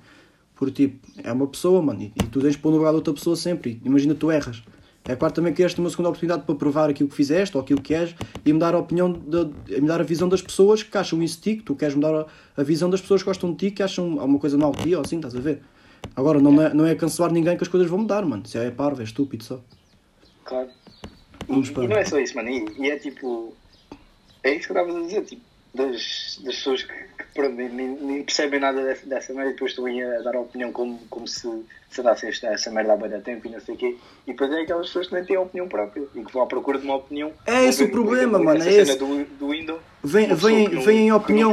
[SPEAKER 1] Porque, tipo, é uma pessoa, mano, e, e tu tens de pôr no lugar de outra pessoa sempre. E Imagina, tu erras. É claro também que queres ter uma segunda oportunidade para provar aquilo que fizeste ou aquilo que és e mudar a opinião, de, mudar a visão das pessoas que acham isso de ti, que tu queres mudar a, a visão das pessoas que gostam de ti, que acham alguma coisa mal de ti ou assim, estás a ver? Agora, não é, não é cancelar ninguém que as coisas vão mudar, mano. Isso é parvo, é estúpido só.
[SPEAKER 2] Claro. E, e não é só isso, mano. E, e é tipo. É isso que eu estava a dizer, tipo, das, das pessoas que, que pronto, nem, nem- percebem nada dessa, dessa merda e depois estão aí a dar a opinião como, como se se andasse esta, essa merda há bem tempo e não sei o quê. E depois é aquelas pessoas que nem têm a opinião própria e que vão à procura de uma opinião.
[SPEAKER 1] É esse o problema, mano, é esse.
[SPEAKER 2] Do, do Windows.
[SPEAKER 1] Vem, vem,
[SPEAKER 2] não-
[SPEAKER 1] vem em opinião.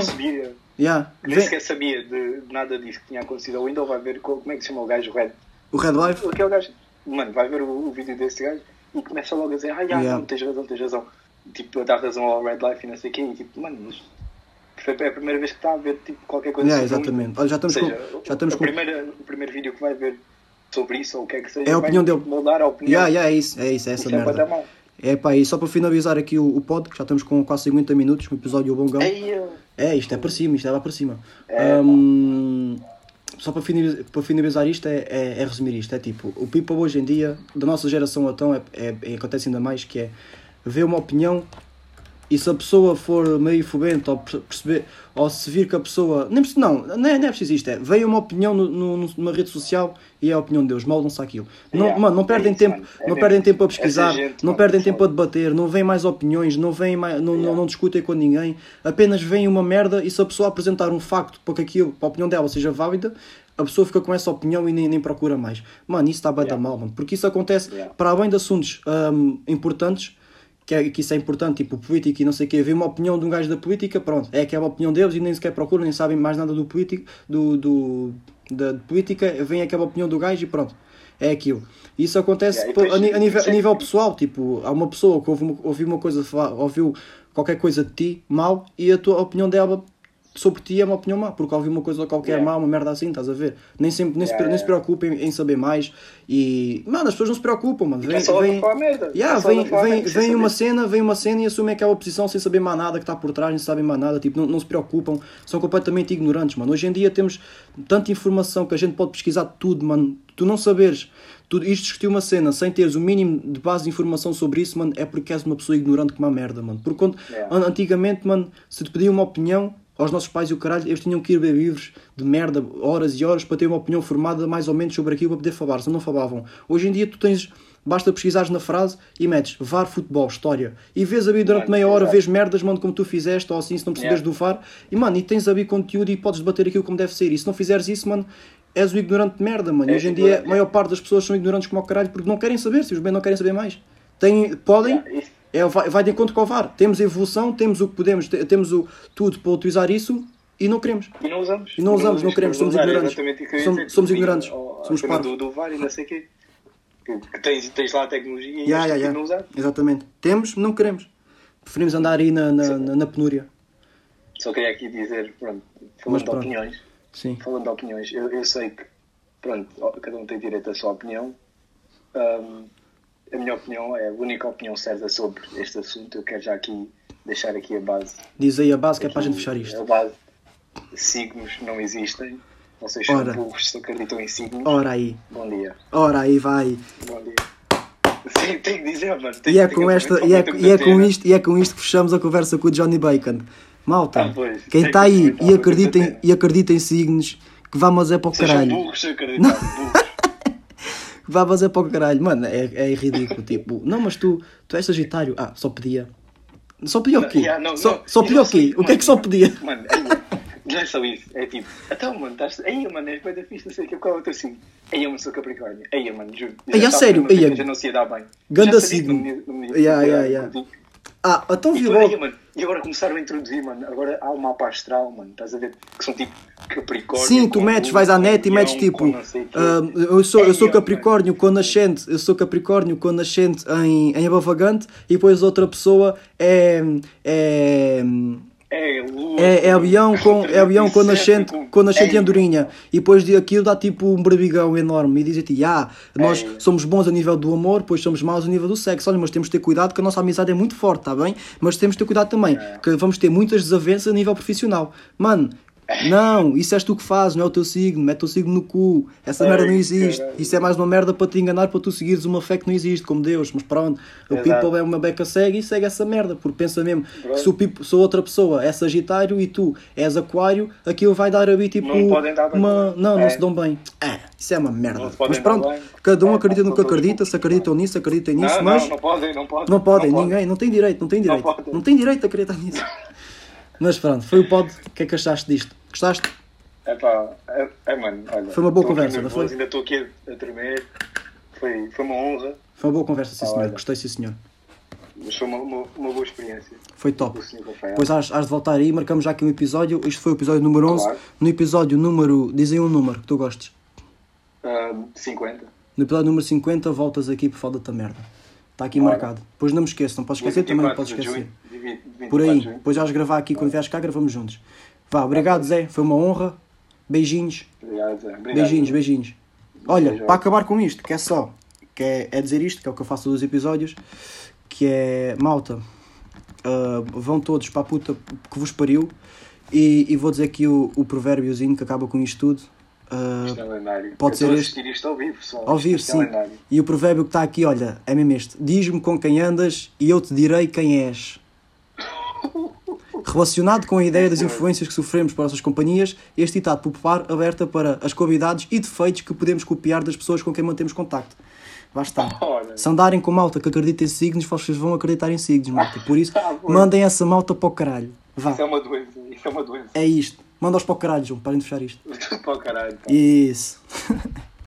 [SPEAKER 1] Yeah.
[SPEAKER 2] nem
[SPEAKER 1] Vem,
[SPEAKER 2] sequer sabia de, nada disso que tinha acontecido ao Windows, vai ver co- como é que se chama o gajo, o Red.
[SPEAKER 1] o Red Life.
[SPEAKER 2] Aquele gajo, mano, vai ver o, o vídeo desse gajo e começa logo a dizer, ah, já,
[SPEAKER 1] Yeah.
[SPEAKER 2] não, tens razão, tens razão. Tipo, a dar razão ao Red Life e não sei o quê, e tipo, mano, mas foi é a primeira vez que está a ver tipo, qualquer coisa
[SPEAKER 1] Yeah, exatamente. Olha, já estamos
[SPEAKER 2] seja,
[SPEAKER 1] com. Já estamos
[SPEAKER 2] a
[SPEAKER 1] com.
[SPEAKER 2] primeira, o primeiro vídeo que vai ver sobre isso ou o que é que seja,
[SPEAKER 1] É a opinião dele.
[SPEAKER 2] moldar a opinião.
[SPEAKER 1] Yeah, yeah, é isso, é isso, é essa
[SPEAKER 2] Isso é
[SPEAKER 1] merda.
[SPEAKER 2] mal.
[SPEAKER 1] É pá, e só para finalizar aqui o, o pod, que já estamos com quase 50 minutos, um episódio longão.
[SPEAKER 2] Ei, eu-
[SPEAKER 1] É, isto é para cima, isto é lá para cima.
[SPEAKER 2] É,
[SPEAKER 1] Hum, só para finalizar, para finalizar isto, é, é, é resumir isto: é tipo, o people hoje em dia, da nossa geração então, é, é, é- acontece ainda mais que é ver uma opinião e se a pessoa for meio fobenta ou per- perceber, ou se vir que a pessoa. Nem, não, não é, não é preciso isto, é veio uma opinião no, no- numa rede social e é a opinião deles, moldam-se aquilo. Não,
[SPEAKER 2] Yeah,
[SPEAKER 1] mano, não
[SPEAKER 2] é
[SPEAKER 1] perdem
[SPEAKER 2] isso,
[SPEAKER 1] tempo,
[SPEAKER 2] mano. É
[SPEAKER 1] não
[SPEAKER 2] mesmo.
[SPEAKER 1] perdem tempo a pesquisar,
[SPEAKER 2] gente,
[SPEAKER 1] não
[SPEAKER 2] mano,
[SPEAKER 1] perdem tempo a debater, não vêm mais opiniões, não vêm mais, não, não,
[SPEAKER 2] Yeah.
[SPEAKER 1] não discutem com ninguém, apenas vem uma merda e se a pessoa apresentar um facto para que aquilo, para a opinião dela seja válida, a pessoa fica com essa opinião e nem, nem procura mais. Mano, isso está bem da
[SPEAKER 2] Yeah.
[SPEAKER 1] mal, mano. Porque isso acontece para além de assuntos hum, importantes, que, é, que isso é importante, tipo política e não sei o quê, ver uma opinião de um gajo da política, pronto, é aquela opinião deles e nem sequer procuram, nem sabem mais nada do político, do, do, da de política, vem aquela opinião do gajo e pronto, é aquilo. Isso acontece
[SPEAKER 2] Yeah,
[SPEAKER 1] a,
[SPEAKER 2] depois-
[SPEAKER 1] ni- a nível, a nível pessoal, tipo, há uma pessoa que ouve uma, ouviu uma coisa, falar- ouviu qualquer coisa de ti mal e a tua opinião dela sobre ti é uma opinião má, porque ouviu uma coisa qualquer
[SPEAKER 2] Yeah.
[SPEAKER 1] má, uma merda assim, estás a ver? Nem, sempre, nem, se,
[SPEAKER 2] Yeah,
[SPEAKER 1] nem se
[SPEAKER 2] yeah.
[SPEAKER 1] preocupem em saber mais e, mano, as pessoas não se preocupam, mano. Vem,
[SPEAKER 2] É só
[SPEAKER 1] vem. Yeah,
[SPEAKER 2] É
[SPEAKER 1] vem, vem, vem uma cena, vem uma cena e assumem aquela posição sem saber mais nada que está por trás, nem sabem mais nada, tipo, não, não se preocupam, são completamente ignorantes, mano. Hoje em dia temos tanta informação que a gente pode pesquisar tudo, mano. Tu não saberes, tu isto discutir uma cena sem teres o mínimo de base de informação sobre isso, mano, é porque és uma pessoa ignorante como uma merda, mano. Porque quando,
[SPEAKER 2] Yeah.
[SPEAKER 1] an- antigamente, mano, se te pediam uma opinião aos nossos pais e o caralho, eles tinham que ir ver livros de merda, horas e horas, para ter uma opinião formada mais ou menos sobre aquilo para poder falar, se não falavam. Hoje em dia tu tens, basta pesquisares na frase e metes VAR futebol, história, e vês ali durante
[SPEAKER 2] Mano,
[SPEAKER 1] meia hora,
[SPEAKER 2] exato.
[SPEAKER 1] vês merdas, mano, como tu fizeste, ou assim, se não perceberes
[SPEAKER 2] Yeah.
[SPEAKER 1] do VAR, e mano, e tens ali conteúdo e podes debater aquilo como deve ser, e se não fizeres isso, mano, és o ignorante de merda, mano. E
[SPEAKER 2] É
[SPEAKER 1] hoje em dia a maior parte das pessoas são ignorantes como o caralho porque não querem saber, se os bem não querem saber mais. Têm, podem,
[SPEAKER 2] Yeah,
[SPEAKER 1] é, vai, vai de encontro com o VAR. Temos evolução, temos o que podemos, te- temos o, tudo para utilizar isso e não queremos.
[SPEAKER 2] E não usamos.
[SPEAKER 1] E não usamos, não queremos, somos
[SPEAKER 2] usar,
[SPEAKER 1] ignorantes. Somos- somos ignorantes,
[SPEAKER 2] à
[SPEAKER 1] somos parvos.
[SPEAKER 2] do, do VAR e não sei o quê. Que, tens, tens lá a tecnologia e
[SPEAKER 1] Yeah, yeah, yeah.
[SPEAKER 2] não usar.
[SPEAKER 1] Exatamente. Temos, não queremos. Preferimos andar aí na, na, na, na penúria.
[SPEAKER 2] Só queria aqui dizer, pronto,
[SPEAKER 1] Mas
[SPEAKER 2] falando de
[SPEAKER 1] pronto.
[SPEAKER 2] opiniões,
[SPEAKER 1] Sim.
[SPEAKER 2] falando de opiniões, eu, eu sei que, pronto, cada um tem direito à sua opinião. Ahm, a minha opinião é a única opinião certa sobre este assunto. Eu quero já aqui deixar aqui a base.
[SPEAKER 1] Diz aí a base que é para a gente fechar isto.
[SPEAKER 2] A base. Signos não existem. Vocês
[SPEAKER 1] Ora.
[SPEAKER 2] são burros se acreditam em signos.
[SPEAKER 1] Ora aí.
[SPEAKER 2] Bom dia.
[SPEAKER 1] Ora aí, vai.
[SPEAKER 2] Bom dia. Sim, tem que dizer, mano. Tem,
[SPEAKER 1] E é com esta, e é, e é com isto, e é com isto que fechamos a conversa com o Johnny Bacon. Malta,
[SPEAKER 2] Ah, pois.
[SPEAKER 1] quem está
[SPEAKER 2] que
[SPEAKER 1] aí e acredita, em, e acredita em signos, que vamos é para o caralho.
[SPEAKER 2] burros acreditar. Burros.
[SPEAKER 1] Vamos é para o caralho. Mano, é, é ridículo. tipo, não, mas tu, tu és sagitário. Ah, só podia. Só podia o quê?
[SPEAKER 2] Yeah, não,
[SPEAKER 1] só
[SPEAKER 2] não.
[SPEAKER 1] só podia o quê?
[SPEAKER 2] sei,
[SPEAKER 1] O que é que só podia?
[SPEAKER 2] Mano, aí, não é só isso. É tipo, então, mano, estás. Aí, mano, és bem da fixe, não sei o que. Qual é o teu signo? Aí, mano, sou Capricórnio. Aí, mano, juro. Já
[SPEAKER 1] a sério?
[SPEAKER 2] coisa, Já não se ia dar bem.
[SPEAKER 1] ganda signo. Yeah, yeah, yeah. Ah, então vi
[SPEAKER 2] tu, aí,
[SPEAKER 1] logo.
[SPEAKER 2] mano, e agora começaram a introduzir, mano. Agora há o mapa astral, mano. Estás a ver? Que são tipo Capricórnio.
[SPEAKER 1] Sim, tu metes, vais à net e metes tipo. ah, eu, sou, eu sou Capricórnio com nascente, eu sou Capricórnio com nascente em, em Abafagante e depois outra pessoa é. é
[SPEAKER 2] É, Lua,
[SPEAKER 1] É, é avião com, é avião com
[SPEAKER 2] 37,
[SPEAKER 1] nascente,
[SPEAKER 2] com-
[SPEAKER 1] nascente em
[SPEAKER 2] Ei,
[SPEAKER 1] Andorinha. E depois de aquilo dá tipo um barbigão enorme e dizem-te, ah, nós
[SPEAKER 2] Ei.
[SPEAKER 1] somos bons a nível do amor, pois somos maus a nível do sexo. Olha, mas temos de ter cuidado que a nossa amizade é muito forte, tá bem? Mas temos de ter cuidado também, que vamos ter muitas desavenças a nível profissional. Mano, não, isso és tu que fazes, não é o teu signo, mete o signo no cu. Essa merda não existe. Isso é mais uma merda para te enganar, para tu seguires uma fé que não existe, como Deus. Mas pronto, o
[SPEAKER 2] Exato.
[SPEAKER 1] people é uma beca cega e segue essa merda, porque pensa mesmo que
[SPEAKER 2] Pronto.
[SPEAKER 1] se o Pipo, se a outra pessoa é Sagitário e tu és Aquário, aquilo vai dar ali tipo
[SPEAKER 2] Não podem dar bem.
[SPEAKER 1] uma. Não, não
[SPEAKER 2] É.
[SPEAKER 1] se dão bem. É, isso é uma merda.
[SPEAKER 2] Não
[SPEAKER 1] Mas pronto, cada um
[SPEAKER 2] É,
[SPEAKER 1] acredita no
[SPEAKER 2] não
[SPEAKER 1] que acredita, se acreditam nisso, acreditem nisso,
[SPEAKER 2] Não,
[SPEAKER 1] mas
[SPEAKER 2] não, não podem, não podem.
[SPEAKER 1] não podem,
[SPEAKER 2] não
[SPEAKER 1] ninguém, não tem direito, não tem direito. Não,
[SPEAKER 2] podem.
[SPEAKER 1] tem direito a acreditar nisso. mas pronto, foi o pod. O que é que achaste disto? Gostaste?
[SPEAKER 2] É pá, é, é, mano, olha.
[SPEAKER 1] Foi uma boa conversa, não foi?
[SPEAKER 2] Ainda estou aqui a, a tremer. Foi, foi uma honra,
[SPEAKER 1] Foi uma boa conversa, sim
[SPEAKER 2] Ah,
[SPEAKER 1] senhor.
[SPEAKER 2] olha.
[SPEAKER 1] Gostei, sim senhor.
[SPEAKER 2] mas foi uma, uma, uma boa experiência.
[SPEAKER 1] Foi top. Pois has, has de voltar aí, marcamos já aqui um episódio. Isto foi o episódio número 11.
[SPEAKER 2] Claro.
[SPEAKER 1] No episódio número. Dizem um número que tu gostes.
[SPEAKER 2] Ah, 50.
[SPEAKER 1] No episódio número 50, voltas aqui por falta da merda. Está aqui
[SPEAKER 2] Claro.
[SPEAKER 1] marcado. Depois não me esqueças, não podes esquecer, também não
[SPEAKER 2] 24
[SPEAKER 1] podes
[SPEAKER 2] de
[SPEAKER 1] esquecer.
[SPEAKER 2] junho, de 20
[SPEAKER 1] Por aí,
[SPEAKER 2] 24 de junho.
[SPEAKER 1] depois vais gravar aqui quando vieres cá, gravamos juntos. Vá, obrigado Zé, foi uma honra. Beijinhos,
[SPEAKER 2] Obrigado, Zé. Obrigado.
[SPEAKER 1] beijinhos, beijinhos. Olha,
[SPEAKER 2] Beijo.
[SPEAKER 1] para acabar com isto, que é só, que é, é dizer isto, que é o que eu faço dos episódios, que é, malta, ah, vão todos para a puta que vos pariu, e, e vou dizer aqui o, o provérbiozinho que acaba com isto tudo.
[SPEAKER 2] Lendário.
[SPEAKER 1] Pode ser este.
[SPEAKER 2] isto ao vivo, pessoal.
[SPEAKER 1] Ao vivo,
[SPEAKER 2] é
[SPEAKER 1] sim. E o provérbio que está aqui, olha, é mesmo este: Diz-me com quem andas e eu te direi quem és. Relacionado com a ideia das influências que sofremos por nossas companhias, este ditado popular alerta para as qualidades e defeitos que podemos copiar das pessoas com quem mantemos contacto.
[SPEAKER 2] Ora.
[SPEAKER 1] Se andarem com malta que acredita em signos, vocês vão acreditar em signos, malta. Por isso,
[SPEAKER 2] pois.
[SPEAKER 1] mandem essa malta para o caralho. Vá.
[SPEAKER 2] Isso é uma doença. Isso é uma doença.
[SPEAKER 1] É isto. Manda-os para o caralho, João, parem de fechar isto.
[SPEAKER 2] Para o caralho. pá.
[SPEAKER 1] Isso.